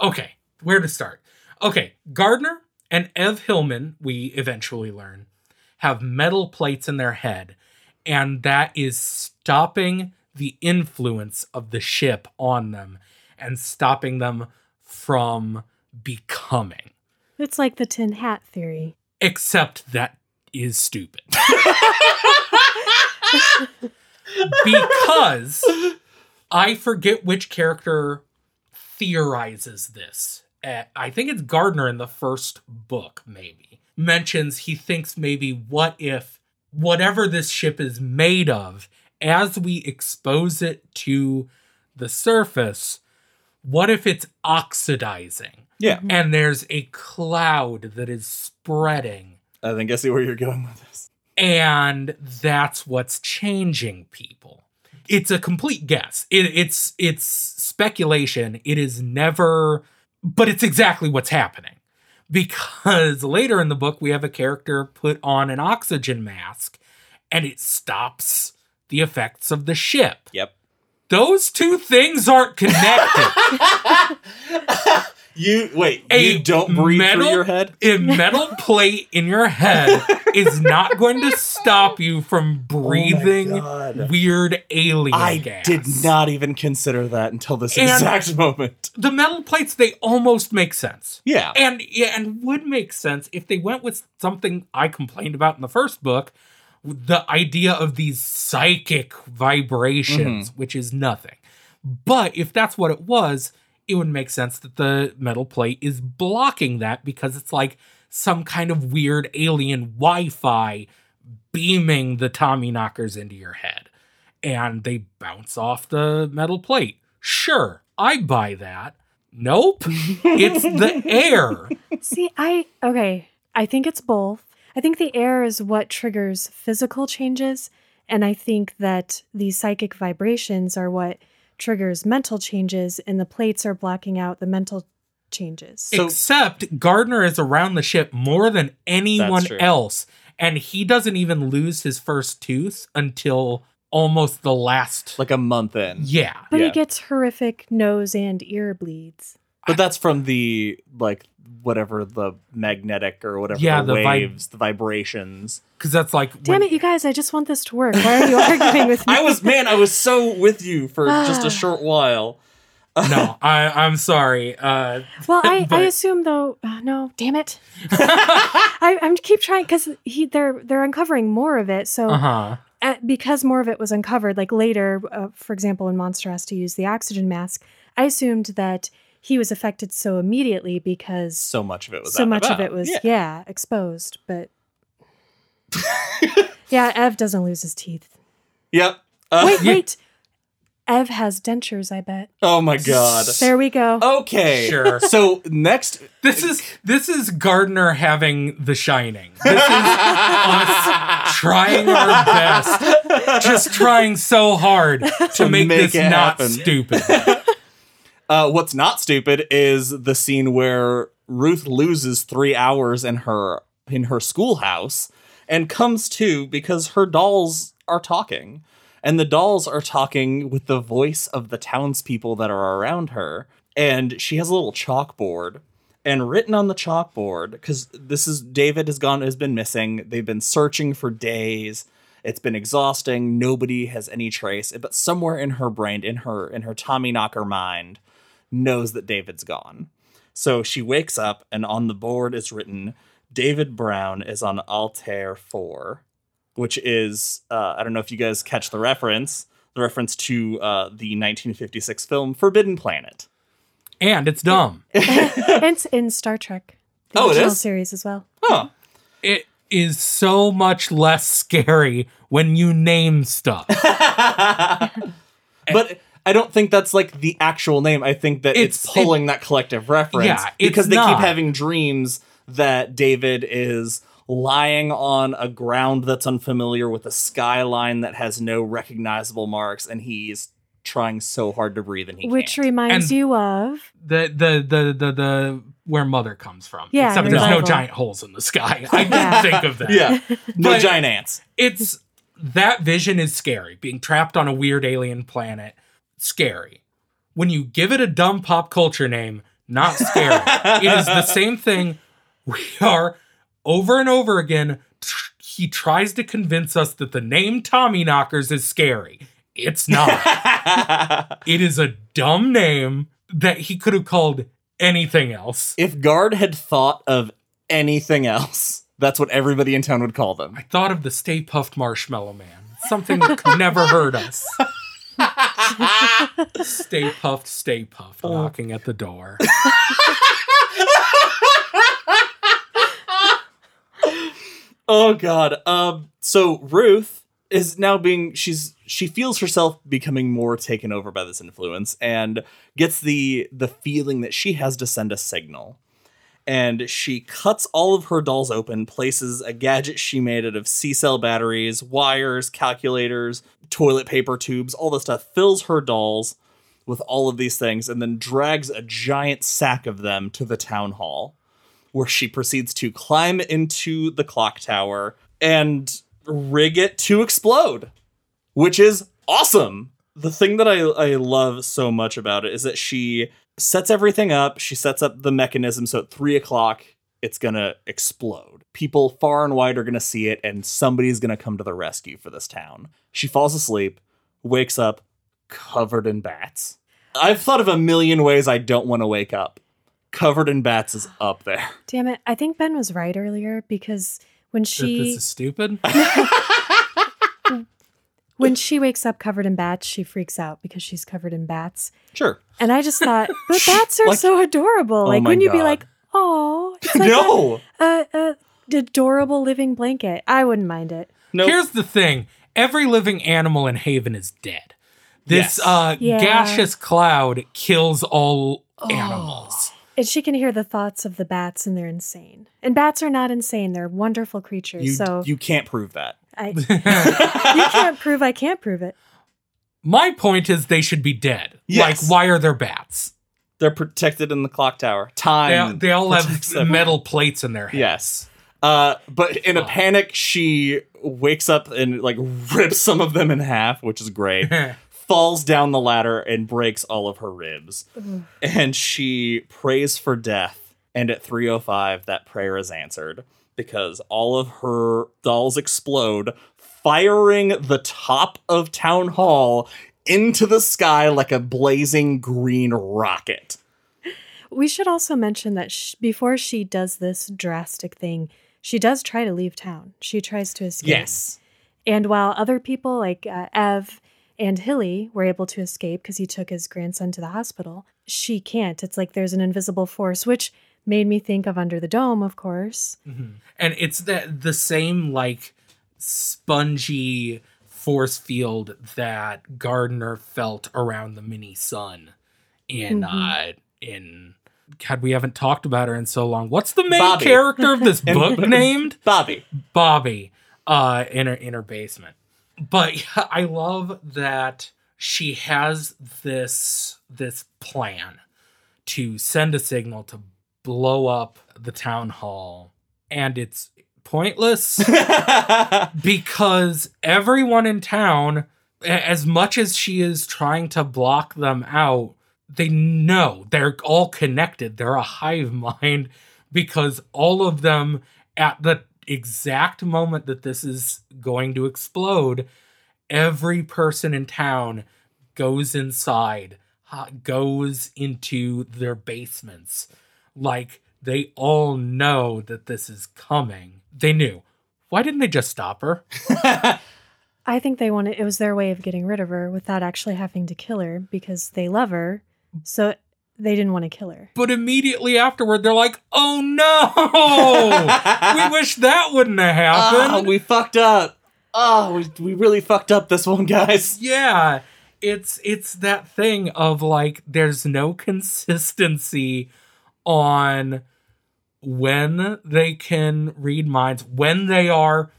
[SPEAKER 3] Okay, where to start? Okay, Gardener and Ev Hillman, we eventually learn, have metal plates in their head, and that is stopping the influence of the ship on them and stopping them from becoming.
[SPEAKER 2] It's like the tin hat theory.
[SPEAKER 3] Except that is stupid. because I forget which character theorizes this. Uh, I think it's Gardener in the first book, maybe. Mentions he thinks maybe what if whatever this ship is made of, as we expose it to the surface, what if it's oxidizing?
[SPEAKER 1] Yeah.
[SPEAKER 3] And there's a cloud that is spreading
[SPEAKER 1] I think I see where you're going with this.
[SPEAKER 3] and that's what's changing people it's a complete guess. It, it's it's speculation. It is never but it's exactly what's happening. Because later in the book we have a character put on an oxygen mask and it stops the effects of the ship.
[SPEAKER 1] Yep.
[SPEAKER 3] Those two things aren't connected
[SPEAKER 1] You wait.
[SPEAKER 3] A
[SPEAKER 1] you don't breathe
[SPEAKER 3] metal-
[SPEAKER 1] through your head.
[SPEAKER 3] a metal plate in your head is not going to stop you from oh breathing
[SPEAKER 1] God.
[SPEAKER 3] weird alien
[SPEAKER 1] I
[SPEAKER 3] gas.
[SPEAKER 1] did not even consider that until this
[SPEAKER 3] And-
[SPEAKER 1] exact moment.
[SPEAKER 3] The metal plates they almost make sense.
[SPEAKER 1] Yeah.
[SPEAKER 3] And yeah, and would make sense if they went with something I complained about in the first book, the idea of these psychic vibrations, mm-hmm. which is nothing. But if that's what it was, it would make sense that the metal plate is blocking that because it's like some kind of weird alien Wi-Fi beaming the Tommy knockers into your head. And they bounce off the metal plate. Sure, I buy that. Nope. it's the air.
[SPEAKER 2] See, I okay. I think it's both. I think the air is what triggers physical changes, and I think that these psychic vibrations are what triggers mental changes, and the plates are blocking out the mental changes.
[SPEAKER 1] So-
[SPEAKER 3] Except Gardener is around the ship more than anyone else. And he doesn't even lose his first tooth until almost the last.
[SPEAKER 1] like a month in.
[SPEAKER 3] yeah.
[SPEAKER 2] But
[SPEAKER 1] yeah.
[SPEAKER 2] he gets horrific nose and ear bleeds.
[SPEAKER 1] But that's from the like whatever the magnetic or whatever
[SPEAKER 3] Yeah,
[SPEAKER 1] the,
[SPEAKER 3] the vib-
[SPEAKER 1] waves, the vibrations.
[SPEAKER 3] Because that's like.
[SPEAKER 2] Damn
[SPEAKER 3] when-
[SPEAKER 2] it, you guys! I just want this to work. Why are you arguing with me?
[SPEAKER 1] I was man, I was so with you for just a short while.
[SPEAKER 3] no, I, I'm sorry. Uh,
[SPEAKER 2] Well, I, I assume though. Uh, no, damn it! I, I'm keep trying because he they're they're uncovering more of it. So
[SPEAKER 3] uh huh.
[SPEAKER 2] uh, because more of it was uncovered, like later, uh, for example, when Monster has to use the oxygen mask, I assumed that he was affected so immediately because
[SPEAKER 1] So much of it was
[SPEAKER 2] so
[SPEAKER 1] out and
[SPEAKER 2] much of it was
[SPEAKER 1] Yeah.
[SPEAKER 2] yeah, exposed. But yeah, Ev doesn't lose his teeth.
[SPEAKER 1] Yep. Uh,
[SPEAKER 2] Wait, wait. Ev has dentures. I bet.
[SPEAKER 1] Oh my god.
[SPEAKER 2] There we go.
[SPEAKER 1] Okay.
[SPEAKER 3] Sure.
[SPEAKER 1] So next
[SPEAKER 3] This is this is Gardener having The Shining. This is us trying our best, just trying so hard to make,
[SPEAKER 1] make
[SPEAKER 3] this not
[SPEAKER 1] happen.
[SPEAKER 3] stupid.
[SPEAKER 1] Uh, what's not stupid is the scene where Ruth loses three hours in her in her schoolhouse and comes to because her dolls are talking. And the dolls are talking with the voice of the townspeople that are around her. And she has a little chalkboard. And written on the chalkboard, because this is David has gone has been missing. They've been searching for days. It's been exhausting. Nobody has any trace. But somewhere in her brain, in her in her Tommy Knocker mind, knows that David's gone. So she wakes up, and on the board is written, David Brown is on Altair 4, which is, uh, I don't know if you guys catch the reference, the reference to uh, the 1956 film Forbidden Planet.
[SPEAKER 3] And it's dumb.
[SPEAKER 2] and it's in Star Trek. The
[SPEAKER 1] Oh, it
[SPEAKER 2] original
[SPEAKER 1] is?
[SPEAKER 2] series as well.
[SPEAKER 1] Huh.
[SPEAKER 3] It is so much less scary when you name stuff.
[SPEAKER 1] but I don't think that's like the actual name. I think that it's,
[SPEAKER 3] It's-
[SPEAKER 1] pulling that collective reference
[SPEAKER 3] Yeah, it's
[SPEAKER 1] because they keep having dreams that David is lying on a ground that's unfamiliar with a skyline that has no recognizable marks and he's trying so hard to breathe and he
[SPEAKER 2] Which
[SPEAKER 1] can't.
[SPEAKER 2] Which reminds
[SPEAKER 3] And-
[SPEAKER 2] you of
[SPEAKER 3] The the the the the where mother comes from.
[SPEAKER 2] Yeah,
[SPEAKER 3] Except there's no giant holes in the sky. I didn't
[SPEAKER 2] Yeah.
[SPEAKER 3] think of that.
[SPEAKER 1] yeah, no
[SPEAKER 3] But-
[SPEAKER 1] giant ants.
[SPEAKER 3] It's that vision is scary. Being trapped on a weird alien planet, scary. When you give it a dumb pop culture name, not scary. it is the same thing. We are over and over again. tr- He tries to convince us that the name Tommy Knockers is scary. It's not. it is a dumb name that he could have called anything else.
[SPEAKER 1] if Gard had thought of anything else, that's what everybody in town would call them.
[SPEAKER 3] I thought of the Stay Puft Marshmallow Man, something that could never hurt us. stay puffed, stay puffed, knocking at the door.
[SPEAKER 1] Oh god. Um so Ruth is now being she's she feels herself becoming more taken over by this influence and gets the the feeling that she has to send a signal. And she cuts all of her dolls open, places a gadget she made out of C-cell batteries, wires, calculators, toilet paper tubes, all this stuff, fills her dolls with all of these things, and then drags a giant sack of them to the town hall where she proceeds to climb into the clock tower and rig it to explode, which is awesome. The thing that I, I love so much about it is that she sets everything up. She sets up the mechanism so at three o'clock it's gonna explode. People far and wide are gonna see it, and somebody's gonna come to the rescue for this town. She falls asleep, wakes up covered in bats. I've thought of a million ways I don't want to wake up. Covered in bats is up there.
[SPEAKER 2] Damn it. I think Ben was right earlier because when
[SPEAKER 3] That
[SPEAKER 2] she
[SPEAKER 3] this is stupid.
[SPEAKER 2] when she wakes up covered in bats, she freaks out because she's covered in bats.
[SPEAKER 1] Sure.
[SPEAKER 2] And I just thought, but bats are
[SPEAKER 1] Like-
[SPEAKER 2] so adorable. like,
[SPEAKER 1] my
[SPEAKER 2] wouldn't you be like, oh, like
[SPEAKER 1] no.
[SPEAKER 2] a, a, a adorable living blanket. I wouldn't mind it.
[SPEAKER 1] No.
[SPEAKER 3] Here's the thing every living animal in Haven is dead. This
[SPEAKER 1] Yes.
[SPEAKER 3] uh,
[SPEAKER 2] Yeah.
[SPEAKER 3] gaseous cloud kills all animals.
[SPEAKER 2] And she can hear the thoughts of the bats, and they're insane. And bats are not insane; they're wonderful creatures.
[SPEAKER 1] you,
[SPEAKER 2] so
[SPEAKER 1] you can't prove that.
[SPEAKER 2] I, you can't prove I can't prove it.
[SPEAKER 3] My point is they should be dead.
[SPEAKER 1] Yes.
[SPEAKER 3] Like, why are there bats?
[SPEAKER 1] They're protected in the clock tower. Time.
[SPEAKER 3] they all have
[SPEAKER 1] them.
[SPEAKER 3] metal plates in their head.
[SPEAKER 1] Yes. Uh, but in a panic, she wakes up and like rips some of them in half, which is great. falls down the ladder and breaks all of her ribs. and she prays for death. And at 305, that prayer is answered because all of her dolls explode, firing the top of Town Hall into the sky like a blazing green rocket.
[SPEAKER 2] We should also mention that sh- before she does this drastic thing, she does try to leave town. She tries to escape. Yes. And while other people like uh, Ev and Hilly were able to escape because he took his grandson to the hospital, she can't. It's like there's an invisible force, which made me think of Under the Dome, of course.
[SPEAKER 3] and it's the the same like spongy force field that Gardener felt around the mini sun in uh in God, we haven't talked about her in so long. What's the main
[SPEAKER 1] Bobby.
[SPEAKER 3] character of this book named?
[SPEAKER 1] Bobby.
[SPEAKER 3] Bobby uh in her in her basement. But yeah, I love that she has this this plan to send a signal to blow up the town hall, and it's pointless because everyone in town, as much as she is trying to block them out, they know they're all connected. They're a hive mind because all of them at the exact moment that this is going to explode, every person in town goes inside, goes into their basements. Like they all know that this is coming. They knew. Why didn't they just stop her?
[SPEAKER 2] I think they wanted it was their way of getting rid of her without actually having to kill her because they love her. So they didn't want to kill her.
[SPEAKER 3] But immediately afterward, they're like, oh no! we wish that wouldn't have happened.
[SPEAKER 1] oh, we fucked up. Oh, we, we really fucked up this one, guys.
[SPEAKER 3] yeah it's it's that thing of like there's no consistency on when they can read minds when they are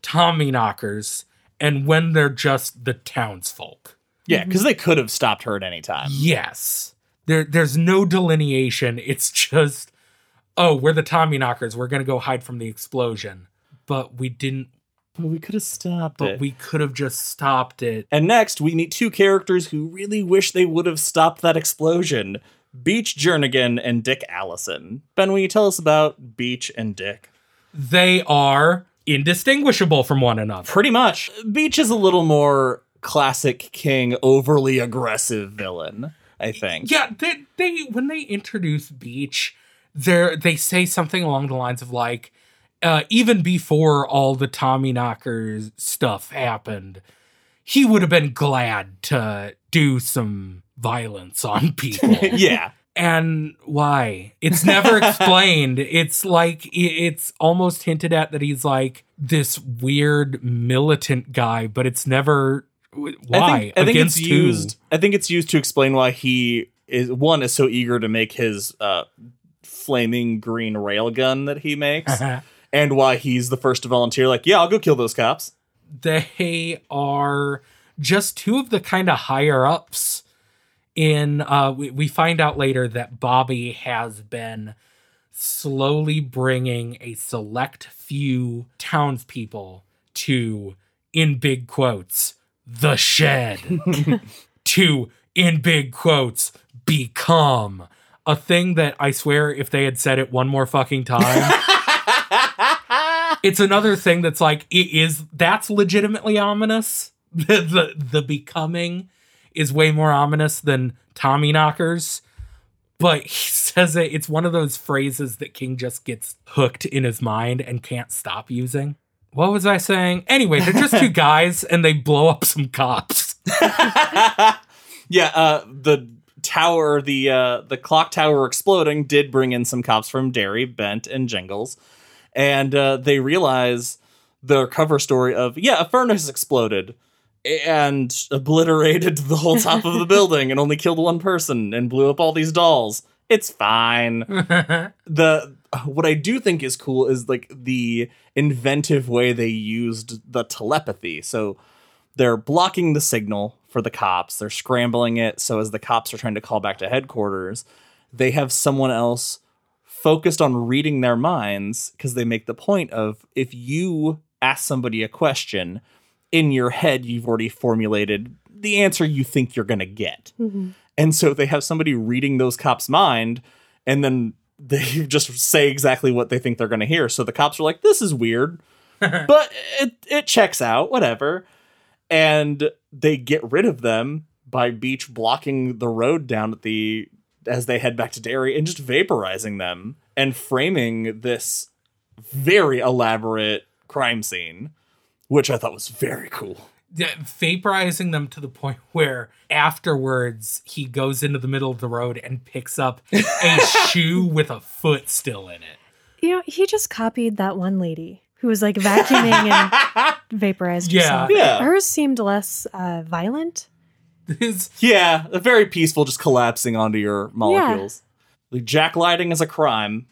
[SPEAKER 3] tommy knockers and when they're just the townsfolk.
[SPEAKER 1] Yeah, because they could have stopped her at any time.
[SPEAKER 3] yes. There there's no delineation. It's just oh we're the tommy knockers. We're gonna go hide from the explosion. But we didn't.
[SPEAKER 1] But we could have stopped
[SPEAKER 3] but
[SPEAKER 1] it.
[SPEAKER 3] we could have just stopped it.
[SPEAKER 1] And next, we meet two characters who really wish they would have stopped that explosion Beach Jernigan and Dick Allison. Ben, will you tell us about Beach and Dick?
[SPEAKER 3] they are indistinguishable from one another.
[SPEAKER 1] Pretty much. Beach is a little more classic King, overly aggressive villain, I think.
[SPEAKER 3] Yeah, they, they when they introduce Beach, they they say something along the lines of like, uh, even before all the Tommy Knockers stuff happened, he would have been glad to do some violence on people.
[SPEAKER 1] yeah.
[SPEAKER 3] and why it's never explained it's like it's almost hinted at that he's like this weird militant guy but it's never why
[SPEAKER 1] I think, I think
[SPEAKER 3] against
[SPEAKER 1] it's
[SPEAKER 3] who?
[SPEAKER 1] used. I think it's used to explain why he is one is so eager to make his uh, flaming green railgun that he makes, and why he's the first to volunteer. Like, yeah, I'll go kill those cops.
[SPEAKER 3] they are just two of the kind of higher ups in uh we, we find out later that bobby has been slowly bringing a select few townspeople to in big quotes the shed to in big quotes become a thing that i swear if they had said it one more fucking time it's another thing that's like it is that's legitimately ominous. The the, the becoming is way more ominous than Tommy knockers. But he says it, it's one of those phrases that King just gets hooked in his mind and can't stop using. What was I saying? Anyway, they're just two guys and they blow up some cops.
[SPEAKER 1] yeah, uh, the tower, the uh, the clock tower exploding did bring in some cops from Derry, Bent, and Jingles, and uh, they realize the cover story of yeah, a furnace exploded and obliterated the whole top of the building and only killed one person and blew up all these dolls. It's fine. the what I do think is cool is like the inventive way they used the telepathy. So they're blocking the signal for the cops. They're scrambling it. So as the cops are trying to call back to headquarters, they have someone else focused on reading their minds because they make the point of if you ask somebody a question in your head, you've already formulated the answer you think you're going to get.
[SPEAKER 2] Mhm.
[SPEAKER 1] And so they have somebody reading those cops' mind, and then they just say exactly what they think they're going to hear. So the cops are like, "This is weird, but it it checks out, whatever." And they get rid of them by Beach blocking the road down at the as they head back to Derry and just vaporizing them and framing this very elaborate crime scene, which I thought was very cool.
[SPEAKER 3] Yeah, vaporizing them to the point where afterwards he goes into the middle of the road and picks up a shoe with a foot still in it.
[SPEAKER 2] You know, he just copied that one lady who was like vacuuming and vaporized
[SPEAKER 3] Yeah.
[SPEAKER 2] herself.
[SPEAKER 1] Yeah.
[SPEAKER 2] Hers seemed less uh, violent.
[SPEAKER 3] His
[SPEAKER 1] Yeah, very peaceful, just collapsing onto your molecules. Like jack lighting is a crime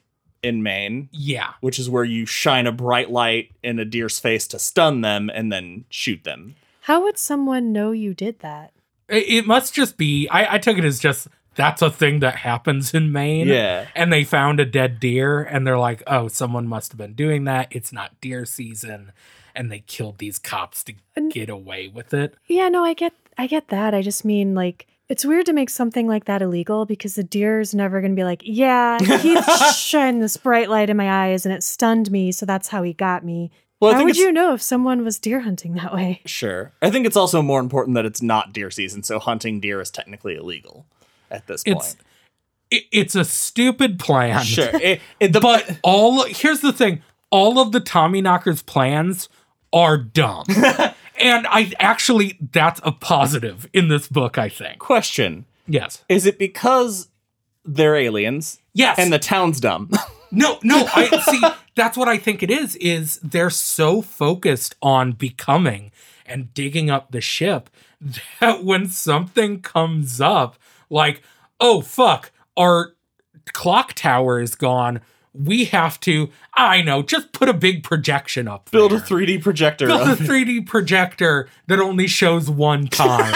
[SPEAKER 1] in Maine,
[SPEAKER 3] yeah.
[SPEAKER 1] which is where you shine a bright light in a deer's face to stun them and then shoot them.
[SPEAKER 2] How would someone know you did that?
[SPEAKER 3] It, it must just be I, I took it as just that's a thing that happens in Maine.
[SPEAKER 1] Yeah.
[SPEAKER 3] And they found a dead deer and they're like, oh, someone must have been doing that. It's not deer season. And they killed these cops to
[SPEAKER 2] And-
[SPEAKER 3] get away with it.
[SPEAKER 2] Yeah, no, I get I get that. I just mean like it's weird to make something like that illegal because the deer's never going to be like, yeah, he shined this bright light in my eyes and it stunned me, so that's how he got me.
[SPEAKER 1] Well,
[SPEAKER 2] how would you know if someone was deer hunting that way?
[SPEAKER 1] Sure. I think it's also more important that it's not deer season, so hunting deer is technically illegal at this point.
[SPEAKER 3] It's it, it's a stupid plan.
[SPEAKER 1] sure. It- it- the-
[SPEAKER 3] But all here's the thing: all of the Tommy Knockers plans are dumb, and I actually that's a positive in this book. I think.
[SPEAKER 1] question
[SPEAKER 3] Yes.
[SPEAKER 1] is it because they're aliens
[SPEAKER 3] Yes.
[SPEAKER 1] and the town's dumb?
[SPEAKER 3] No, no, I see that's what I think it is is they're so focused on becoming and digging up the ship that when something comes up like, "Oh fuck, our clock tower is gone. We have to, I know, just put a big projection up
[SPEAKER 1] Build a 3D projector.
[SPEAKER 3] Build a 3D projector that only shows one time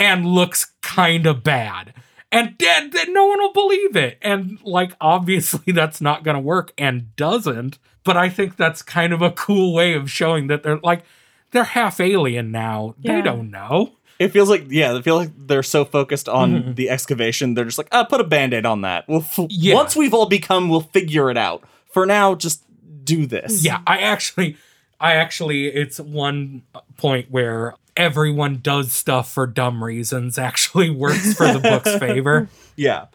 [SPEAKER 3] and looks kind of bad. And then then no one will believe it. And like obviously that's not going to work and doesn't. But I think that's kind of a cool way of showing that they're like they're half alien now. They don't know.
[SPEAKER 1] It feels like yeah, I feel like they're so focused on
[SPEAKER 3] Mhm.
[SPEAKER 1] the excavation, they're just like, ah, put a band-aid on that. We'll f-
[SPEAKER 3] Yeah.
[SPEAKER 1] once we've all become, we'll figure it out. For now, just do this.
[SPEAKER 3] Yeah, I actually I actually it's one point where everyone does stuff for dumb reasons actually works for the book's favor.
[SPEAKER 1] Yeah.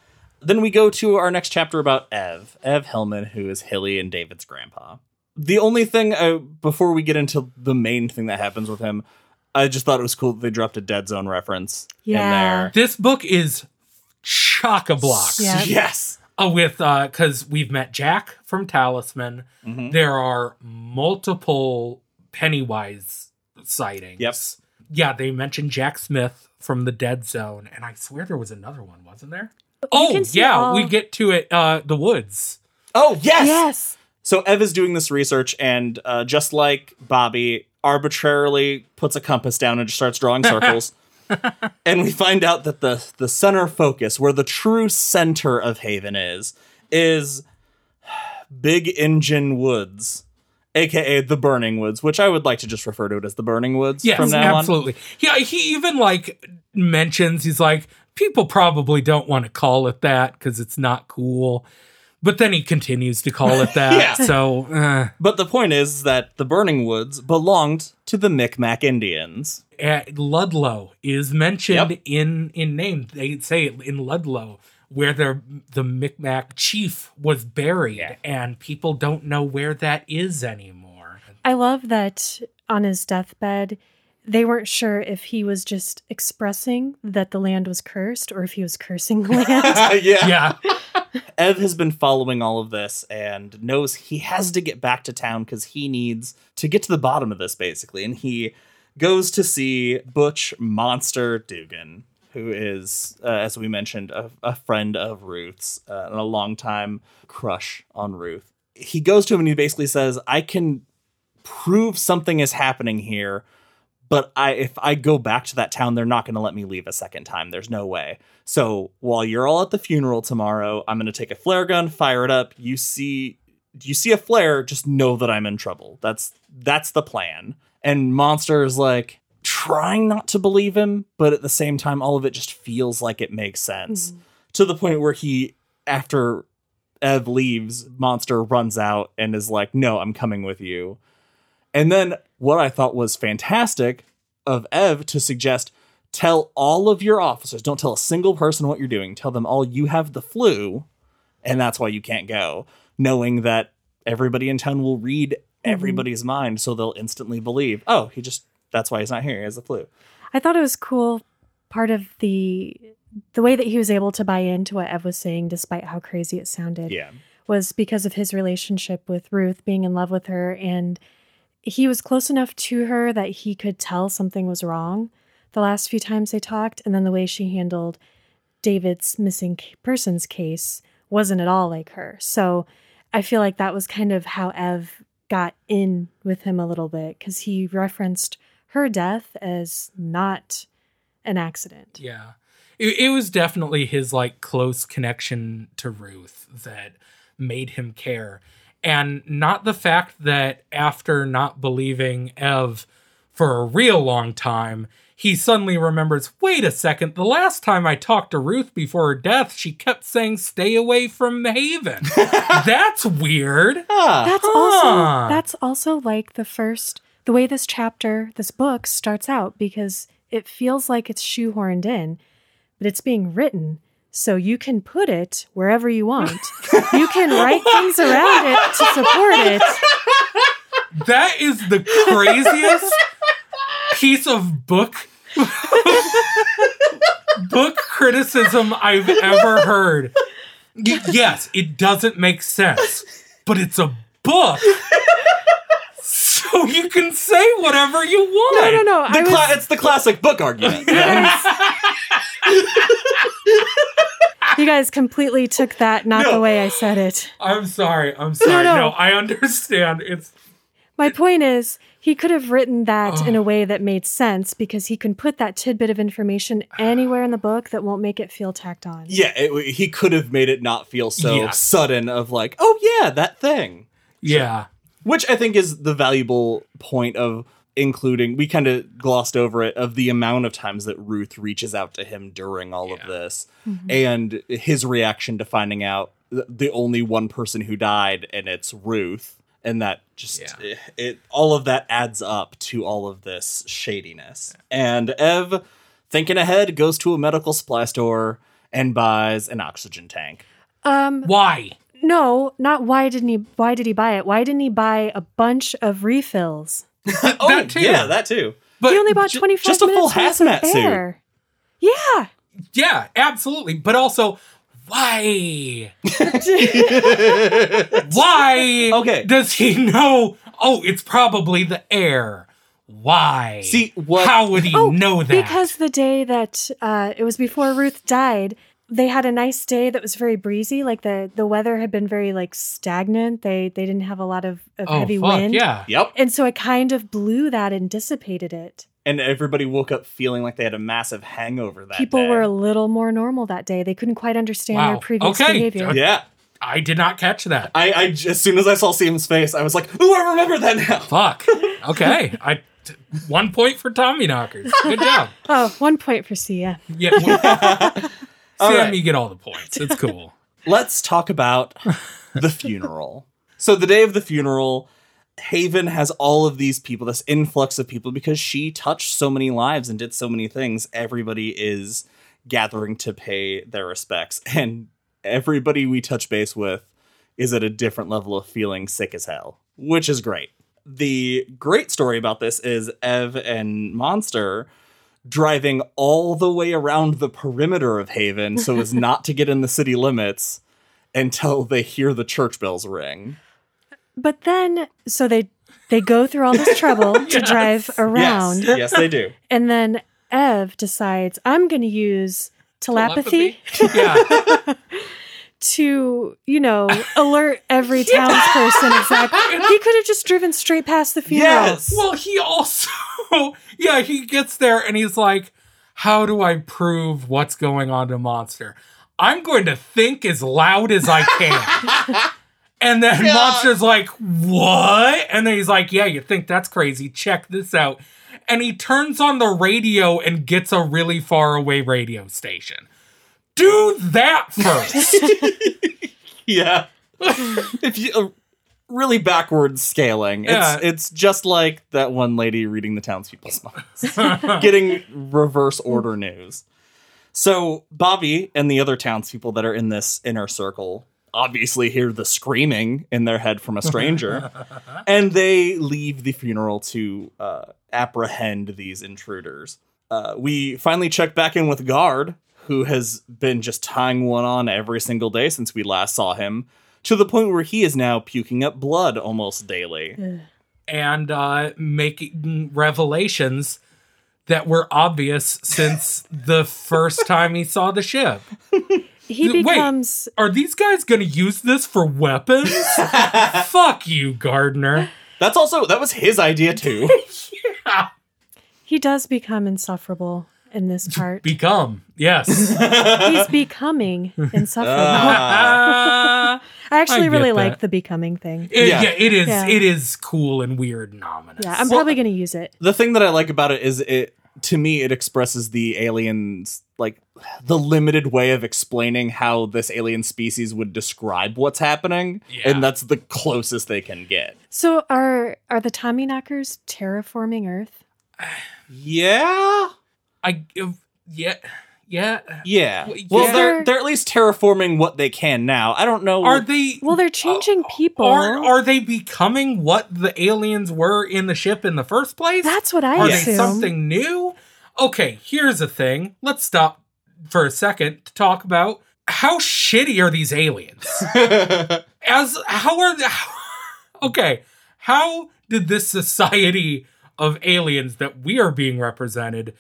[SPEAKER 1] Then we go to our next chapter about Ev, Ev Hillman, who is Hilly and David's grandpa. The only thing uh, before we get into the main thing that happens with him, I just thought it was cool that they dropped a Dead Zone reference in
[SPEAKER 2] Yeah.
[SPEAKER 1] there.
[SPEAKER 3] This book is chock a block.
[SPEAKER 2] Yeah.
[SPEAKER 1] Yes.
[SPEAKER 3] uh, with uh because we've met Jack from Talisman.
[SPEAKER 1] Mhm.
[SPEAKER 3] There are multiple Pennywise sightings.
[SPEAKER 1] Yep.
[SPEAKER 3] Yeah, they mentioned Jack Smith from the Dead Zone, and I swear there was another one, wasn't there?
[SPEAKER 2] You
[SPEAKER 3] Oh yeah,
[SPEAKER 2] all-
[SPEAKER 3] we get to it. Uh, the woods.
[SPEAKER 1] Oh yes.
[SPEAKER 2] Yes.
[SPEAKER 1] So Ev is doing this research, and uh, just like Bobby, arbitrarily puts a compass down and just starts drawing circles. and we find out that the the center focus, where the true center of Haven is, is Big Engine Woods, aka the Burning Woods, which I would like to just refer to it as the Burning Woods
[SPEAKER 3] Yes,
[SPEAKER 1] from now on.
[SPEAKER 3] absolutely. Yeah, he even like mentions he's like people probably don't want to call it that because it's not cool. But then he continues to call it that.
[SPEAKER 1] Yeah.
[SPEAKER 3] So uh,
[SPEAKER 1] But the point is that the Burning Woods belonged to the Micmac Indians.
[SPEAKER 3] uh, Ludlow is mentioned
[SPEAKER 1] Yep.
[SPEAKER 3] in in name. They say in Ludlow where the the Micmac chief was buried,
[SPEAKER 1] Yeah.
[SPEAKER 3] and people don't know where that is anymore.
[SPEAKER 2] I love that on his deathbed, they weren't sure if he was just expressing that the land was cursed or if he was cursing the land.
[SPEAKER 1] yeah.
[SPEAKER 3] Yeah,
[SPEAKER 1] Ev has been following all of this and knows he has to get back to town because he needs to get to the bottom of this, basically. And he goes to see Butch Monster Dugan, who is, uh, as we mentioned, a, a friend of Ruth's uh, and a longtime crush on Ruth. He goes to him and he basically says, I can prove something is happening here. But I, if I go back to that town, they're not going to let me leave a second time. There's no way. So while you're all at the funeral tomorrow, I'm going to take a flare gun, fire it up. You see, you see a flare, just know that I'm in trouble. That's that's the plan. And Monster is like trying not to believe him, but at the same time, all of it just feels like it makes sense hmm. to the point where he, after Ev leaves, Monster runs out and is like, "No, I'm coming with you." And then what I thought was fantastic of Ev to suggest tell all of your officers, don't tell a single person what you're doing. Tell them all you have the flu and that's why you can't go, knowing that everybody in town will read mm-hmm. everybody's mind so they'll instantly believe, "Oh, he just that's why he's not here. He has the flu."
[SPEAKER 2] I thought it was cool part of the the way that he was able to buy into what Ev was saying despite how crazy it sounded.
[SPEAKER 1] Yeah.
[SPEAKER 2] was because of his relationship with Ruth, being in love with her, and he was close enough to her that he could tell something was wrong the last few times they talked, and then the way she handled David's missing persons case wasn't at all like her. So I feel like that was kind of how Ev got in with him a little bit because he referenced her death as not an accident.
[SPEAKER 3] yeah. it, it was definitely his like close connection to Ruth that made him care. And not the fact that after not believing Ev for a real long time, he suddenly remembers wait a second, the last time I talked to Ruth before her death, she kept saying, stay away from Haven. That's weird.
[SPEAKER 1] Ah,
[SPEAKER 2] That's
[SPEAKER 3] Huh.
[SPEAKER 2] also that's also like the first the way this chapter, this book starts out because it feels like it's shoehorned in, but it's being written so you can put it wherever you want. you can write things around it to support it.
[SPEAKER 3] That is the craziest piece of book book criticism I've ever heard. Y- yes, it doesn't make sense, but it's a book. So you can say whatever you want.
[SPEAKER 2] No, no, no.
[SPEAKER 1] the cla-
[SPEAKER 2] was,
[SPEAKER 1] it's the classic book argument.
[SPEAKER 2] you guys completely took that not
[SPEAKER 1] No.
[SPEAKER 2] the way I said it.
[SPEAKER 3] I'm sorry. I'm sorry. No,
[SPEAKER 2] no.
[SPEAKER 3] I understand. It's
[SPEAKER 2] My point is, he could have written that in a way that made sense because he can put that tidbit of information anywhere in the book that won't make it feel tacked on.
[SPEAKER 1] yeah, it, he could have made it not feel so
[SPEAKER 3] Yeah.
[SPEAKER 1] sudden of like, oh yeah, that thing.
[SPEAKER 3] yeah.
[SPEAKER 1] Which I think is the valuable point of including, we kind of glossed over it, of the amount of times that Ruth reaches out to him during all of
[SPEAKER 3] Yeah.
[SPEAKER 1] this and his reaction to finding out the only one person who died and it's Ruth. And that just,
[SPEAKER 3] Yeah.
[SPEAKER 1] it, it, all of that adds up to all of this shadiness. And Ev, thinking ahead, goes to a medical supply store and buys an oxygen tank.
[SPEAKER 2] Um,
[SPEAKER 3] Why?
[SPEAKER 2] no, not why didn't he? Why did he buy it? Why didn't he buy a bunch of refills?
[SPEAKER 1] oh,
[SPEAKER 3] That too.
[SPEAKER 1] yeah, that too.
[SPEAKER 3] But
[SPEAKER 2] He only bought
[SPEAKER 1] ju-
[SPEAKER 2] twenty five
[SPEAKER 1] just a full
[SPEAKER 2] minutes of
[SPEAKER 1] hazmat suit.
[SPEAKER 2] air. Yeah,
[SPEAKER 3] yeah, absolutely. But also, why? Why
[SPEAKER 1] Okay.
[SPEAKER 3] does he know? Oh, it's probably the air. Why?
[SPEAKER 1] See, what-
[SPEAKER 3] How would he
[SPEAKER 2] oh,
[SPEAKER 3] know that?
[SPEAKER 2] because the day that uh, it was before Ruth died, they had a nice day that was very breezy. Like the the weather had been very like stagnant. They they didn't have a lot of, of
[SPEAKER 3] oh
[SPEAKER 2] heavy
[SPEAKER 3] fuck
[SPEAKER 2] wind.
[SPEAKER 3] yeah.
[SPEAKER 1] Yep.
[SPEAKER 2] And so it kind of blew that and dissipated it.
[SPEAKER 1] and everybody woke up feeling like they had a massive hangover that
[SPEAKER 2] People
[SPEAKER 1] day.
[SPEAKER 2] were a little more normal that day. They couldn't quite understand
[SPEAKER 3] Wow.
[SPEAKER 2] their previous
[SPEAKER 3] Okay.
[SPEAKER 2] behavior.
[SPEAKER 1] yeah.
[SPEAKER 3] I did not catch that.
[SPEAKER 1] I, I j- as soon as I saw Sam's face, I was like, "Ooh, I remember that now."
[SPEAKER 3] Fuck. Okay. I t- one point for Tommy Knockers. Good job.
[SPEAKER 2] Oh, one point for Sia.
[SPEAKER 3] Yeah. well, Sam,
[SPEAKER 1] right.
[SPEAKER 3] you get all the points. It's cool.
[SPEAKER 1] Let's talk about the funeral. So the day of the funeral, Haven has all of these people, this influx of people, because she touched so many lives and did so many things. Everybody is gathering to pay their respects, and everybody we touch base with is at a different level of feeling sick as hell, which is great. The great story about this is Ev and Monster driving all the way around the perimeter of Haven so as not to get in the city limits until they hear the church bells ring.
[SPEAKER 2] But then, so they they go through all this trouble to drive around,
[SPEAKER 1] Yes, yes, they do.
[SPEAKER 2] and then Ev decides I'm going to use telepathy,
[SPEAKER 3] Yeah.
[SPEAKER 2] To you know alert every townsperson exactly. He could have just driven straight past the funeral.
[SPEAKER 1] Yes.
[SPEAKER 3] Well, he also, yeah, he gets there and he's like, How do I prove what's going on to Monster? I'm going to think as loud as I can. and then
[SPEAKER 1] God.
[SPEAKER 3] Monster's like, What? And then he's like, Yeah, you think that's crazy. Check this out. And he turns on the radio and gets a really far away radio station. Do that first.
[SPEAKER 1] Yeah. if you uh, really backwards scaling,
[SPEAKER 3] Yeah.
[SPEAKER 1] it's it's just like that one lady reading the townspeople's minds, getting reverse order news. So Bobby and the other townspeople that are in this inner circle obviously hear the screaming in their head from a stranger, and they leave the funeral to uh, apprehend these intruders. Uh, we finally check back in with Gard, who has been just tying one on every single day since we last saw him, to the point where he is now puking up blood almost daily.
[SPEAKER 3] and uh, making revelations that were obvious since the first time he saw the ship.
[SPEAKER 2] He
[SPEAKER 3] Wait.
[SPEAKER 2] becomes
[SPEAKER 3] Are these guys going to use this for weapons? Fuck you, Gardener.
[SPEAKER 1] That's also that was his idea too. yeah.
[SPEAKER 2] he does become insufferable in this part.
[SPEAKER 3] Become. Yes.
[SPEAKER 2] He's becoming insufferable.
[SPEAKER 1] Ah.
[SPEAKER 2] I actually
[SPEAKER 3] I
[SPEAKER 2] really
[SPEAKER 3] get
[SPEAKER 2] like the becoming thing.
[SPEAKER 3] It-
[SPEAKER 1] Yeah.
[SPEAKER 3] yeah. it is
[SPEAKER 2] Yeah.
[SPEAKER 3] it is cool and weird and ominous.
[SPEAKER 2] Yeah, I'm
[SPEAKER 1] Well-
[SPEAKER 2] probably going to use it.
[SPEAKER 1] the thing that I like about it is it to me it expresses the aliens like the limited way of explaining how this alien species would describe what's happening
[SPEAKER 3] Yeah.
[SPEAKER 1] and that's the closest they can get.
[SPEAKER 2] So are are the Tommy knockers terraforming Earth?
[SPEAKER 1] Yeah.
[SPEAKER 3] I uh, yeah. Yeah.
[SPEAKER 1] Yeah.
[SPEAKER 3] Well,
[SPEAKER 1] Well,
[SPEAKER 3] yeah.
[SPEAKER 1] they're they're at least terraforming what they can now. I don't know.
[SPEAKER 3] Are they
[SPEAKER 2] Well, they're changing people.
[SPEAKER 3] are are they becoming what the aliens were in the ship in the first place?
[SPEAKER 2] That's what I
[SPEAKER 3] Are
[SPEAKER 2] assume.
[SPEAKER 3] they something new? Okay, here's the thing. Let's stop for a second to talk about how shitty are these aliens? As how are they? okay, how did this society of aliens that we are being represented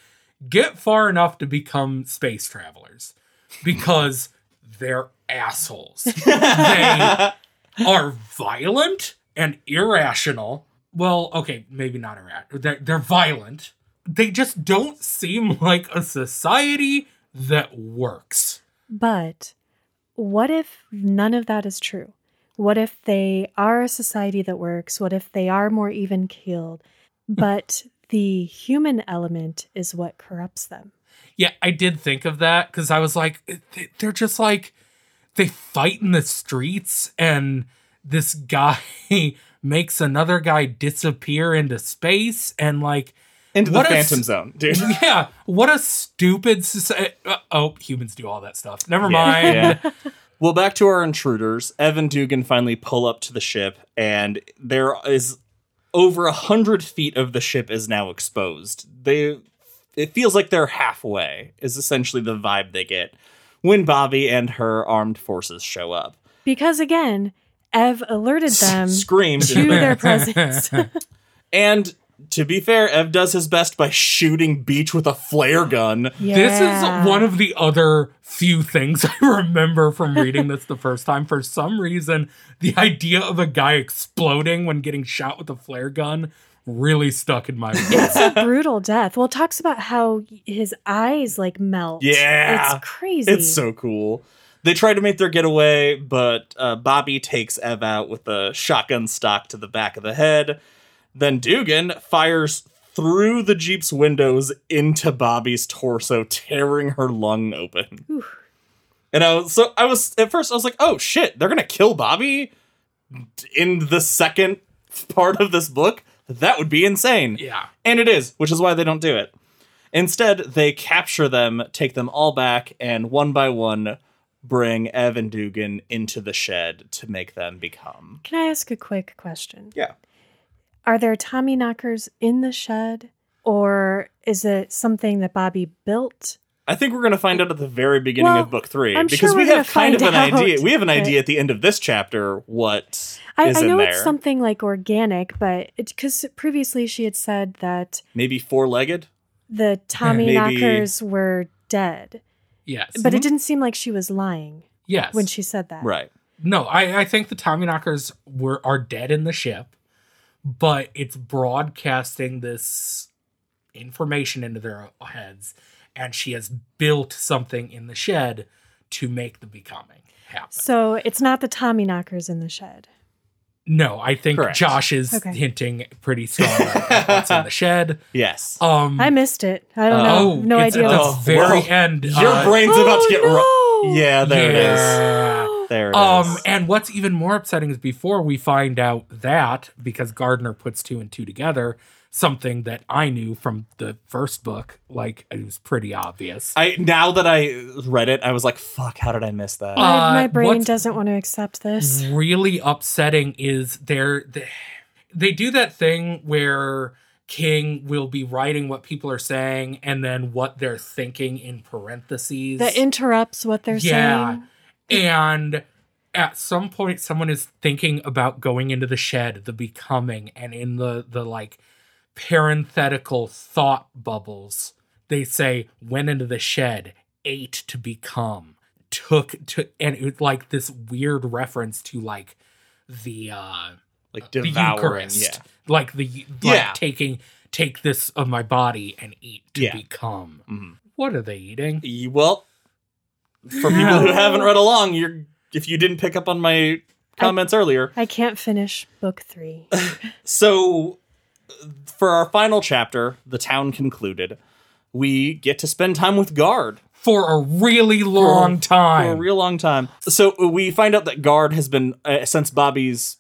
[SPEAKER 3] get far enough to become space travelers? Because they're assholes. they are violent and irrational. Well, okay, maybe not irrational. They're, they're violent. They just don't seem like a society that works.
[SPEAKER 2] But what if none of that is true? What if they are a society that works? What if they are more even keeled? But the human element is what corrupts them.
[SPEAKER 3] Yeah, I did think of that because I was like, eh, they- they're just like, they fight in the streets and this guy makes another guy disappear into space and like,
[SPEAKER 1] into the
[SPEAKER 3] What a
[SPEAKER 1] phantom
[SPEAKER 3] s-
[SPEAKER 1] zone, dude.
[SPEAKER 3] yeah, what a stupid society. Uh, uh, oh, humans do all that stuff. Never
[SPEAKER 1] Yeah.
[SPEAKER 3] mind.
[SPEAKER 1] Yeah. Well, back to our intruders. Ev and Dugan finally pull up to the ship, and there is over a hundred feet of the ship is now exposed. They, it feels like they're halfway. Is essentially the vibe they get when Bobby and her armed forces show up.
[SPEAKER 2] Because again, Ev alerted them
[SPEAKER 1] Screamed.
[SPEAKER 2] to their presence.
[SPEAKER 1] and to be fair, Ev does his best by shooting Beach with a flare gun.
[SPEAKER 3] This is one of the other few things I remember from reading this the first time. For some reason, the idea of a guy exploding when getting shot with a flare gun really stuck in my mind.
[SPEAKER 2] It's a brutal death. Well, it talks about how his eyes like melt.
[SPEAKER 1] Yeah.
[SPEAKER 2] It's crazy.
[SPEAKER 1] It's so cool. They try to make their getaway, but uh, Bobby takes Ev out with a shotgun stock to the back of the head. Then Dugan fires through the Jeep's windows into Bobby's torso, tearing her lung open.
[SPEAKER 2] Oof.
[SPEAKER 1] And I was so I was at first I was like, oh shit, they're gonna kill Bobby in the second part of this book. That would be insane.
[SPEAKER 3] yeah.
[SPEAKER 1] And it is, which is why they don't do it. Instead, they capture them, take them all back, and one by one bring Ev and Dugan into the shed to make them become.
[SPEAKER 2] Can I ask a quick question?
[SPEAKER 1] Yeah.
[SPEAKER 2] Are there Tommy knockers in the shed, or is it something that Bobby built?
[SPEAKER 1] I think we're going to find out at the very beginning
[SPEAKER 2] Well,
[SPEAKER 1] of book three
[SPEAKER 2] I'm
[SPEAKER 1] because
[SPEAKER 2] sure
[SPEAKER 1] we have kind of an
[SPEAKER 2] find
[SPEAKER 1] idea. We have an idea at the end of this chapter what
[SPEAKER 2] I,
[SPEAKER 1] is
[SPEAKER 2] I know
[SPEAKER 1] in
[SPEAKER 2] it's something like organic, but because previously she had said that
[SPEAKER 1] Maybe four legged.
[SPEAKER 2] the Tommy knockers were dead,
[SPEAKER 3] Yes.
[SPEAKER 2] but it mm-hmm. didn't seem like she was lying
[SPEAKER 3] yes.
[SPEAKER 2] when she said that.
[SPEAKER 1] Right.
[SPEAKER 3] No, I, I think the Tommyknockers were are dead in the ship, but it's broadcasting this information into their heads, and she has built something in the shed to make the becoming happen.
[SPEAKER 2] So it's not the Tommy knockers in the shed.
[SPEAKER 3] no, I think
[SPEAKER 1] Correct.
[SPEAKER 3] Josh is
[SPEAKER 2] Okay.
[SPEAKER 3] hinting pretty strongly at what's in the shed.
[SPEAKER 1] Yes.
[SPEAKER 3] Um,
[SPEAKER 2] I missed it. I don't
[SPEAKER 1] Uh,
[SPEAKER 2] know.
[SPEAKER 3] oh,
[SPEAKER 2] no
[SPEAKER 3] it's
[SPEAKER 2] idea.
[SPEAKER 3] at the
[SPEAKER 1] Oh,
[SPEAKER 3] very
[SPEAKER 1] whoa.
[SPEAKER 3] end.
[SPEAKER 1] Your
[SPEAKER 3] uh,
[SPEAKER 1] brain's about to get
[SPEAKER 2] Oh,
[SPEAKER 1] ro- Yeah, there it is.
[SPEAKER 3] Yeah.
[SPEAKER 1] There it is.
[SPEAKER 3] Um, and what's even more upsetting is before we find out that, because Gardener puts two and two together, something that I knew from the first book, like it was pretty obvious.
[SPEAKER 1] I now that I read it, I was like, "Fuck! How did I miss that?"
[SPEAKER 3] Uh,
[SPEAKER 2] My, my brain doesn't want to accept this.
[SPEAKER 3] really upsetting is they're, they they do that thing where King will be writing what people are saying and then what they're thinking in parentheses.
[SPEAKER 2] That interrupts what they're
[SPEAKER 3] Yeah.
[SPEAKER 2] saying.
[SPEAKER 3] And at some point someone is thinking about going into the shed, the becoming, and in the the like parenthetical thought bubbles, they say went into the shed, ate to become, took to and it like this weird reference to like the uh
[SPEAKER 1] like
[SPEAKER 3] the
[SPEAKER 1] devouring.
[SPEAKER 3] Eucharist.
[SPEAKER 1] Yeah.
[SPEAKER 3] Like the like
[SPEAKER 1] Yeah.
[SPEAKER 3] taking take this of my body and eat to
[SPEAKER 1] Yeah.
[SPEAKER 3] become.
[SPEAKER 1] Mhm.
[SPEAKER 3] What are they eating?
[SPEAKER 1] Well, for people who haven't read along, you're if you didn't pick up on my comments earlier.
[SPEAKER 2] I can't finish book three.
[SPEAKER 1] So, for our final chapter, the town concluded. We get to spend time with Gard
[SPEAKER 3] For a really long time.
[SPEAKER 1] for a real long time. So we find out that Gard has been uh, since Bobby's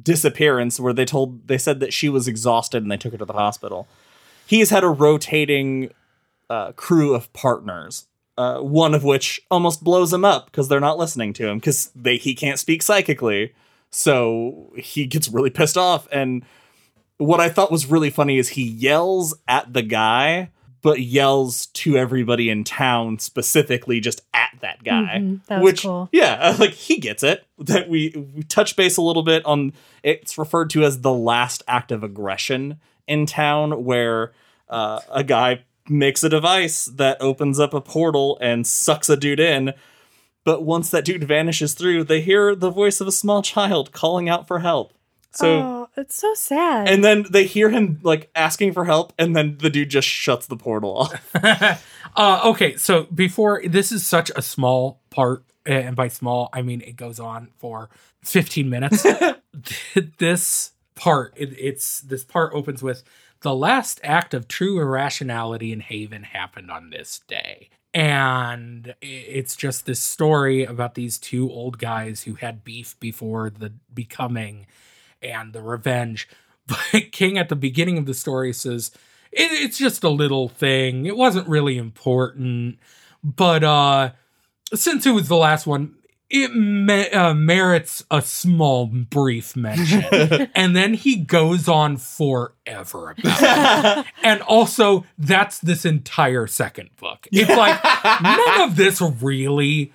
[SPEAKER 1] disappearance, where they told they said that she was exhausted and they took her to the hospital. He's had a rotating uh, crew of partners. Uh, one of which almost blows him up because they're not listening to him because he can't speak psychically, so he gets really pissed off. And what I thought was really funny is he yells at the guy, but yells to everybody in town specifically just at that guy.
[SPEAKER 2] Mhm, that
[SPEAKER 1] which,
[SPEAKER 2] cool.
[SPEAKER 1] yeah, like he gets it. That we, we touch base a little bit on. It's referred to as the last act of aggression in town, where uh, a guy makes a device that opens up a portal and sucks a dude in. But once that dude vanishes through, they hear the voice of a small child calling out for help. So
[SPEAKER 2] oh, it's so sad.
[SPEAKER 1] and then they hear him like asking for help, and then the dude just shuts the portal off.
[SPEAKER 3] uh, okay, so before this is such a small part, and by small I mean it goes on for 15 minutes. this part, it, it's this part opens with the last act of true irrationality in Haven happened on this day. And it's just this story about these two old guys who had beef before the becoming and the revenge. But King at the beginning of the story says, it, it's just a little thing. It wasn't really important. But uh since it was the last one, it me- uh, merits a small brief mention. and then he goes on forever about it. And also, that's this entire second book. It's like none of this really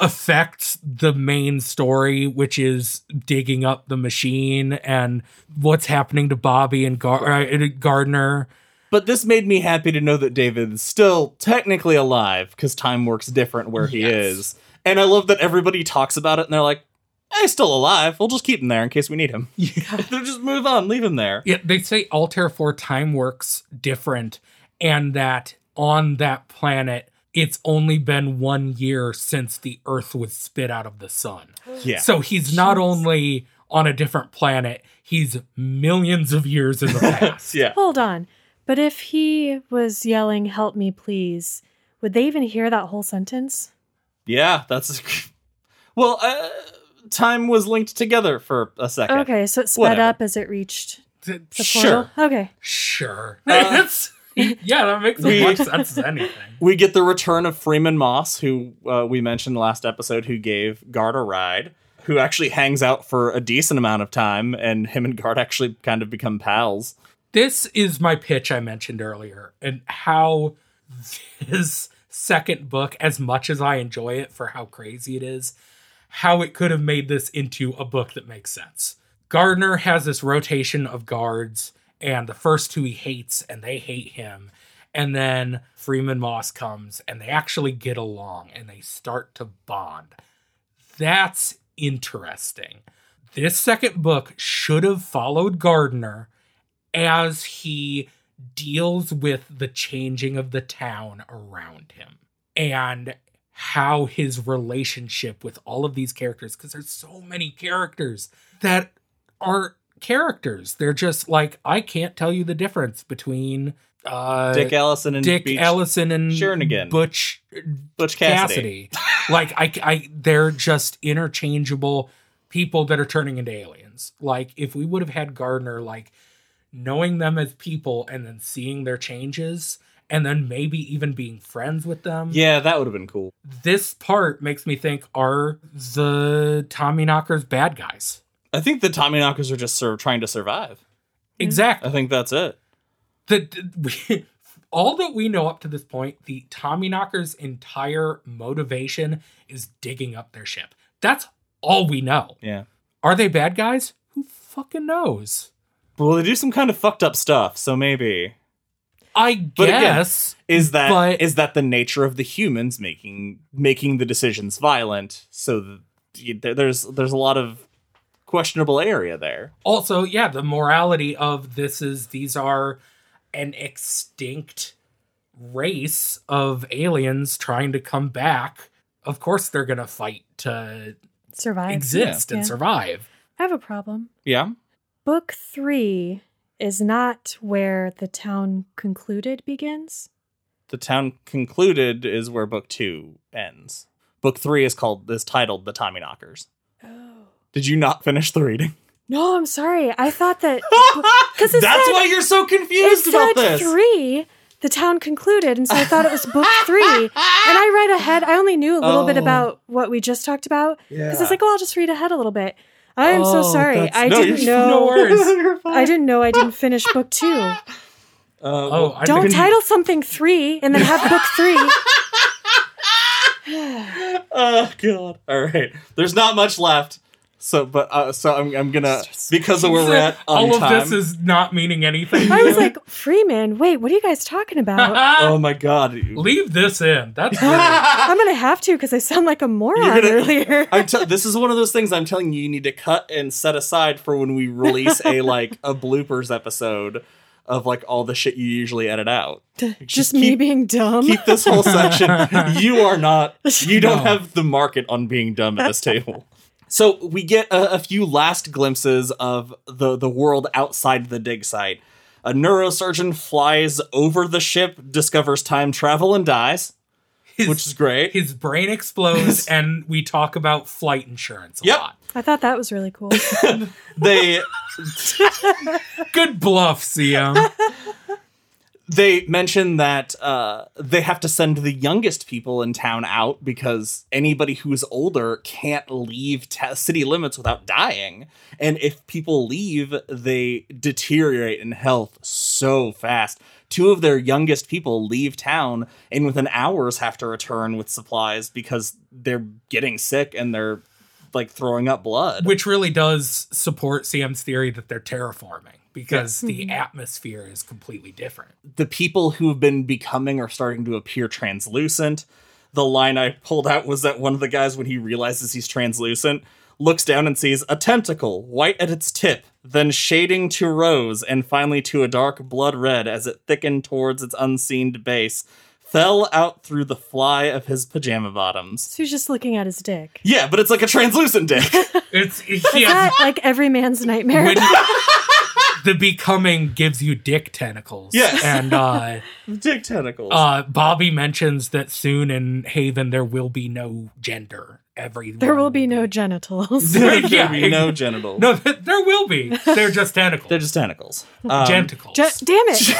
[SPEAKER 3] affects the main story, which is digging up the machine and what's happening to Bobby and Gar- uh, Gardener.
[SPEAKER 1] But this made me happy to know that David's still technically alive because time works different where he
[SPEAKER 3] Yes.
[SPEAKER 1] is. And I love that everybody talks about it and they're like, hey, he's still alive. We'll just keep him there in case we need him. They'll just move on, leave him there.
[SPEAKER 3] Yeah, they say Altair 4 time works different, and that on that planet, it's only been one year since the Earth was spit out of the sun.
[SPEAKER 1] Yeah.
[SPEAKER 3] So he's not
[SPEAKER 2] Jeez.
[SPEAKER 3] only on a different planet, he's millions of years in the past.
[SPEAKER 1] yeah.
[SPEAKER 2] Hold on. But if he was yelling, help me, please, would they even hear that whole sentence?
[SPEAKER 1] Yeah, that's. Well, uh, time was linked together for a second.
[SPEAKER 2] Okay, so it sped
[SPEAKER 1] Whatever.
[SPEAKER 2] up as it reached the
[SPEAKER 1] Sure.
[SPEAKER 2] portal? Okay.
[SPEAKER 3] Sure.
[SPEAKER 1] Uh,
[SPEAKER 3] It's- yeah, that makes as
[SPEAKER 1] we-
[SPEAKER 3] much sense as anything.
[SPEAKER 1] We get the return of Freeman Moss, who uh, we mentioned last episode, who gave Gard a ride, who actually hangs out for a decent amount of time, and him and Gard actually kind of become pals.
[SPEAKER 3] this is my pitch I mentioned earlier, and how this second book, as much as I enjoy it for how crazy it is, how it could have made this into a book that makes sense. Gardener has this rotation of guards, and the first two he hates, and they hate him. And then Freeman Moss comes, and they actually get along, and they start to bond. That's interesting. This second book should have followed Gardener as he deals with the changing of the town around him and how his relationship with all of these characters because there's so many characters that aren't characters they're just like i can't tell you the difference between uh
[SPEAKER 1] Dick Allison and
[SPEAKER 3] Dick
[SPEAKER 1] Beach,
[SPEAKER 3] Allison and
[SPEAKER 1] Jernigan.
[SPEAKER 3] Butch
[SPEAKER 1] Butch Cassidy.
[SPEAKER 3] Cassidy. like I, I, they're just interchangeable people that are turning into aliens. Like if we would have had Gardener, like knowing them as people and then seeing their changes, and then maybe even being friends with them.
[SPEAKER 1] Yeah, that would have been cool.
[SPEAKER 3] This part makes me think: Are the Tommy Knockers bad guys?
[SPEAKER 1] I think the Tommy Knockers are just sort of trying to survive.
[SPEAKER 3] Exactly.
[SPEAKER 1] I think that's it.
[SPEAKER 3] the, we, all that we know up to this point, the Tommy Knockers' entire motivation is digging up their ship. That's all we know.
[SPEAKER 1] Yeah.
[SPEAKER 3] Are they bad guys? Who fucking knows?
[SPEAKER 1] Well, they do some kind of fucked up stuff, so maybe
[SPEAKER 3] I
[SPEAKER 1] But again,
[SPEAKER 3] guess.
[SPEAKER 1] is that is
[SPEAKER 3] But-
[SPEAKER 1] that the nature of the humans making making the decisions violent? So that there's there's a lot of questionable area there.
[SPEAKER 3] also, yeah, the morality of this is these are an extinct race of aliens trying to come back, of course they're going to fight to
[SPEAKER 2] Survive.
[SPEAKER 3] exist and
[SPEAKER 2] Yeah.
[SPEAKER 3] survive.
[SPEAKER 2] I have a problem.
[SPEAKER 1] Yeah.
[SPEAKER 2] Book three is not where the town concluded begins.
[SPEAKER 1] The town concluded is where book two ends. Book three is called is titled The Tommy Knockers.
[SPEAKER 2] Oh.
[SPEAKER 1] Did you not finish the reading?
[SPEAKER 2] No, I'm sorry. I thought that because
[SPEAKER 1] That's
[SPEAKER 2] said,
[SPEAKER 1] why you're so confused about this.
[SPEAKER 2] three. The town concluded, and so I thought it was book three. And I read ahead. I only knew a little bit
[SPEAKER 1] Oh.
[SPEAKER 2] about what we just talked about
[SPEAKER 1] Yeah.
[SPEAKER 2] because it's like, oh, I'll just read ahead a little bit. I am so
[SPEAKER 1] Oh,
[SPEAKER 2] sorry. I
[SPEAKER 1] no,
[SPEAKER 2] didn't know.
[SPEAKER 3] no worries.
[SPEAKER 2] I didn't know I didn't finish book two.
[SPEAKER 1] Uh,
[SPEAKER 3] Oh,
[SPEAKER 1] well,
[SPEAKER 2] Don't
[SPEAKER 3] think-
[SPEAKER 2] title something three and then have book three.
[SPEAKER 1] oh god. All right. There's not much left. So, but uh, so I'm, I'm gonna because of where we're at on
[SPEAKER 3] All of
[SPEAKER 1] time.
[SPEAKER 3] this is not meaning anything.
[SPEAKER 2] I was like, Freeman, wait, what are you guys talking about?
[SPEAKER 1] oh my god.
[SPEAKER 3] Leave this in. That's weird.
[SPEAKER 2] I'm gonna have to because I sound like a moron
[SPEAKER 1] gonna-
[SPEAKER 2] earlier.
[SPEAKER 1] I'm t- this is one of those things I'm telling you you need to cut and set aside for when we release a like a bloopers episode of like all the shit you usually edit out.
[SPEAKER 2] Just me
[SPEAKER 1] keep-
[SPEAKER 2] being dumb.
[SPEAKER 1] Keep this whole section. You are not. You don't
[SPEAKER 3] No.
[SPEAKER 1] have the market on being dumb at this table. So we get a, a few last glimpses of the the world outside the dig site. A neurosurgeon flies over the ship, discovers time travel, and dies,
[SPEAKER 3] His,
[SPEAKER 1] which is great.
[SPEAKER 3] his brain explodes, and we talk about flight insurance a
[SPEAKER 1] Yep.
[SPEAKER 3] lot.
[SPEAKER 2] I thought that was really cool.
[SPEAKER 1] They
[SPEAKER 3] Good bluff, CM.
[SPEAKER 1] they mention that uh, they have to send the youngest people in town out because anybody who's older can't leave ta- city limits without dying. And if people leave, they deteriorate in health so fast. Two of their youngest people leave town and within hours have to return with supplies because they're getting sick and they're like throwing up blood.
[SPEAKER 3] Which really does support Sam's theory that they're terraforming because the mm-hmm. atmosphere is completely different.
[SPEAKER 1] the people who've been becoming are starting to appear translucent. The line I pulled out was that one of the guys, when he realizes he's translucent, looks down and sees a tentacle, white at its tip, then shading to rose, and finally to a dark blood red as it thickened towards its unseen base, fell out through the fly of his pajama bottoms.
[SPEAKER 2] so he's just looking at his dick.
[SPEAKER 1] Yeah, but it's like a translucent dick.
[SPEAKER 3] It's
[SPEAKER 2] Is
[SPEAKER 3] yeah,
[SPEAKER 2] that like every man's nightmare?
[SPEAKER 3] when the becoming gives you dick tentacles.
[SPEAKER 1] Yes.
[SPEAKER 3] And uh
[SPEAKER 1] dick tentacles.
[SPEAKER 3] uh Bobbi mentions that soon in Haven there will be no gender. Every
[SPEAKER 2] there will be no genitals.
[SPEAKER 1] There
[SPEAKER 3] yeah,
[SPEAKER 1] be no genitals.
[SPEAKER 3] No, th- there will be. They're just tentacles.
[SPEAKER 1] They're just tentacles. Um,
[SPEAKER 3] Genticles.
[SPEAKER 2] Ge- damn it.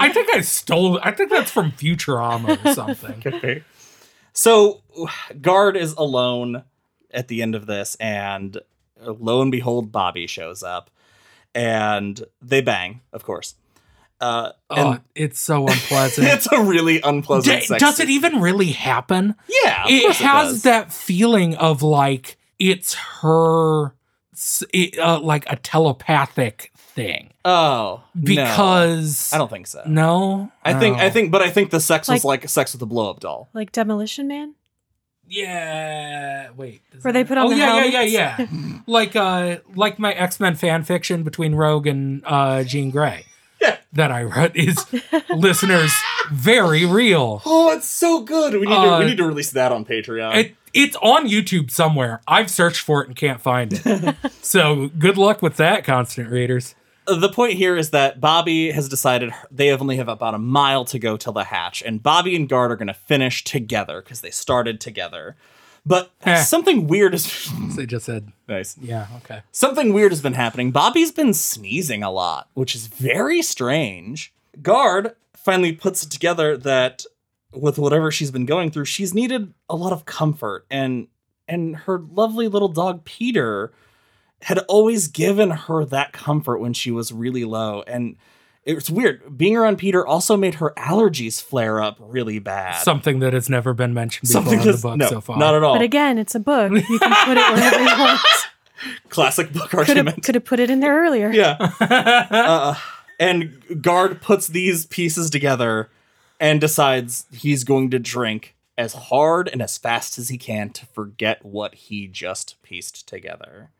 [SPEAKER 3] I think I stole. I think that's from Futurama or something.
[SPEAKER 1] Okay. So, Gard is alone at the end of this, and lo and behold, Bobbi shows up, and they bang, of course. Uh,
[SPEAKER 3] Oh,
[SPEAKER 1] and
[SPEAKER 3] it's so unpleasant.
[SPEAKER 1] it's a really unpleasant.
[SPEAKER 3] D-
[SPEAKER 1] sex
[SPEAKER 3] does it even really happen?
[SPEAKER 1] Yeah, of
[SPEAKER 3] it
[SPEAKER 1] course
[SPEAKER 3] has
[SPEAKER 1] does.
[SPEAKER 3] that feeling of like it's her, it, uh, like a telepathic thing
[SPEAKER 1] Oh, no.
[SPEAKER 3] because
[SPEAKER 1] I don't think so.
[SPEAKER 3] No,
[SPEAKER 1] I think I
[SPEAKER 3] Oh.
[SPEAKER 1] think, but I think the sex was
[SPEAKER 2] Like-
[SPEAKER 1] like sex with a blow up doll.
[SPEAKER 2] like Demolition Man?
[SPEAKER 3] Yeah, wait. does
[SPEAKER 2] Where they put on
[SPEAKER 3] oh,
[SPEAKER 2] the
[SPEAKER 3] yeah, yeah,
[SPEAKER 2] helmets?
[SPEAKER 3] yeah, yeah. like uh, like my X Men fan fiction between Rogue and uh, Jean Grey.
[SPEAKER 1] Yeah.
[SPEAKER 3] that I read is listeners very real.
[SPEAKER 1] Oh, it's so good. We need to
[SPEAKER 3] Uh,
[SPEAKER 1] we need to release that on Patreon.
[SPEAKER 3] It, it's on YouTube somewhere. I've searched for it and can't find it. so good luck with that, constant readers.
[SPEAKER 1] The point here is that Bobbi has decided they only have about a mile to go till the hatch, and Bobbi and Gard are going to finish together because they started together. But
[SPEAKER 3] Eh.
[SPEAKER 1] something weird is
[SPEAKER 3] They just said,
[SPEAKER 1] nice.
[SPEAKER 3] yeah, okay.
[SPEAKER 1] Something weird has been happening. Bobbi's been sneezing a lot, which is very strange. Gard finally puts it together that with whatever she's been going through, she's needed a lot of comfort and and her lovely little dog Peter had always given her that comfort when she was really low and it's weird. Being around Peter also made her allergies flare up really bad.
[SPEAKER 3] Something that has never been mentioned before
[SPEAKER 1] Something
[SPEAKER 3] in the book
[SPEAKER 1] no,
[SPEAKER 3] so far.
[SPEAKER 1] Not at all.
[SPEAKER 2] But again, it's a book. You can put it wherever you want.
[SPEAKER 1] Classic book
[SPEAKER 2] Could
[SPEAKER 1] argument.
[SPEAKER 2] have could have put it in there earlier.
[SPEAKER 1] Yeah. uh, and Gard puts these pieces together and decides he's going to drink as hard and as fast as he can to forget what he just pieced together.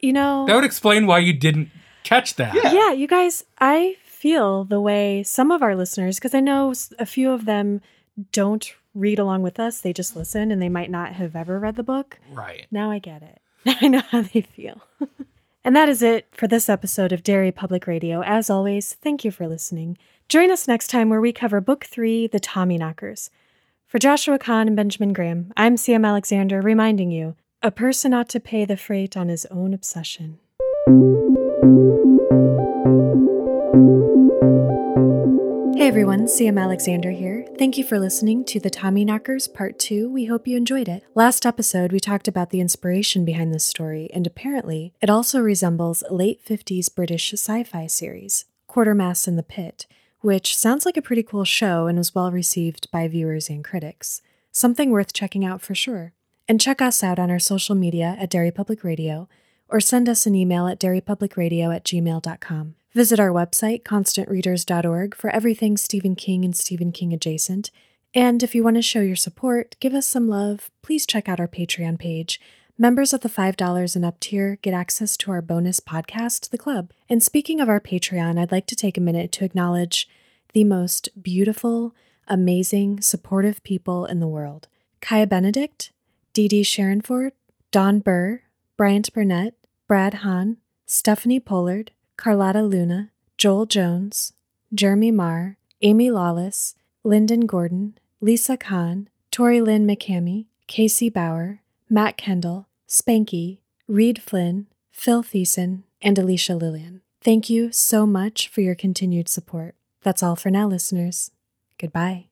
[SPEAKER 2] You know,
[SPEAKER 3] that would explain why you didn't catch that.
[SPEAKER 1] Yeah.
[SPEAKER 2] yeah, you guys, I feel the way some of our listeners, because I know a few of them don't read along with us, they just listen and they might not have ever read the book.
[SPEAKER 3] Right.
[SPEAKER 2] Now I get it. I know how they feel. and that is it for this episode of Derry Public Radio. As always, thank you for listening. Join us next time where we cover Book 3 The Tommyknockers. For Joshua Kahn and Benjamin Graham, I'm CM Alexander reminding you a person ought to pay the freight on his own obsession. Hey everyone, CM Alexander here. Thank you for listening to the Tommyknockers Part 2. We hope you enjoyed it. Last episode, we talked about the inspiration behind this story, and apparently, it also resembles late 50s British sci fi series, Quatermass in the Pit, which sounds like a pretty cool show and was well received by viewers and critics. Something worth checking out for sure. And check us out on our social media at Derry Public Radio, or send us an email at derrypublicradio at gmail.com. Visit our website, constantreaders.org, for everything Stephen King and Stephen King adjacent. And if you want to show your support, give us some love, please check out our Patreon page. Members of the $5 and up tier get access to our bonus podcast, The Club. And speaking of our Patreon, I'd like to take a minute to acknowledge the most beautiful, amazing, supportive people in the world Kaya Benedict, Dee Dee Sharonford, Don Burr, Bryant Burnett, Brad Hahn, Stephanie Pollard, Carlotta Luna, Joel Jones, Jeremy Marr, Amy Lawless, Lyndon Gordon, Lisa Kahn, Tori Lynn McCamey, Casey Bauer, Matt Kendall, Spanky, Reed Flynn, Phil Thiessen, and Alicia Lillian. Thank you so much for your continued support. That's all for now, listeners. Goodbye.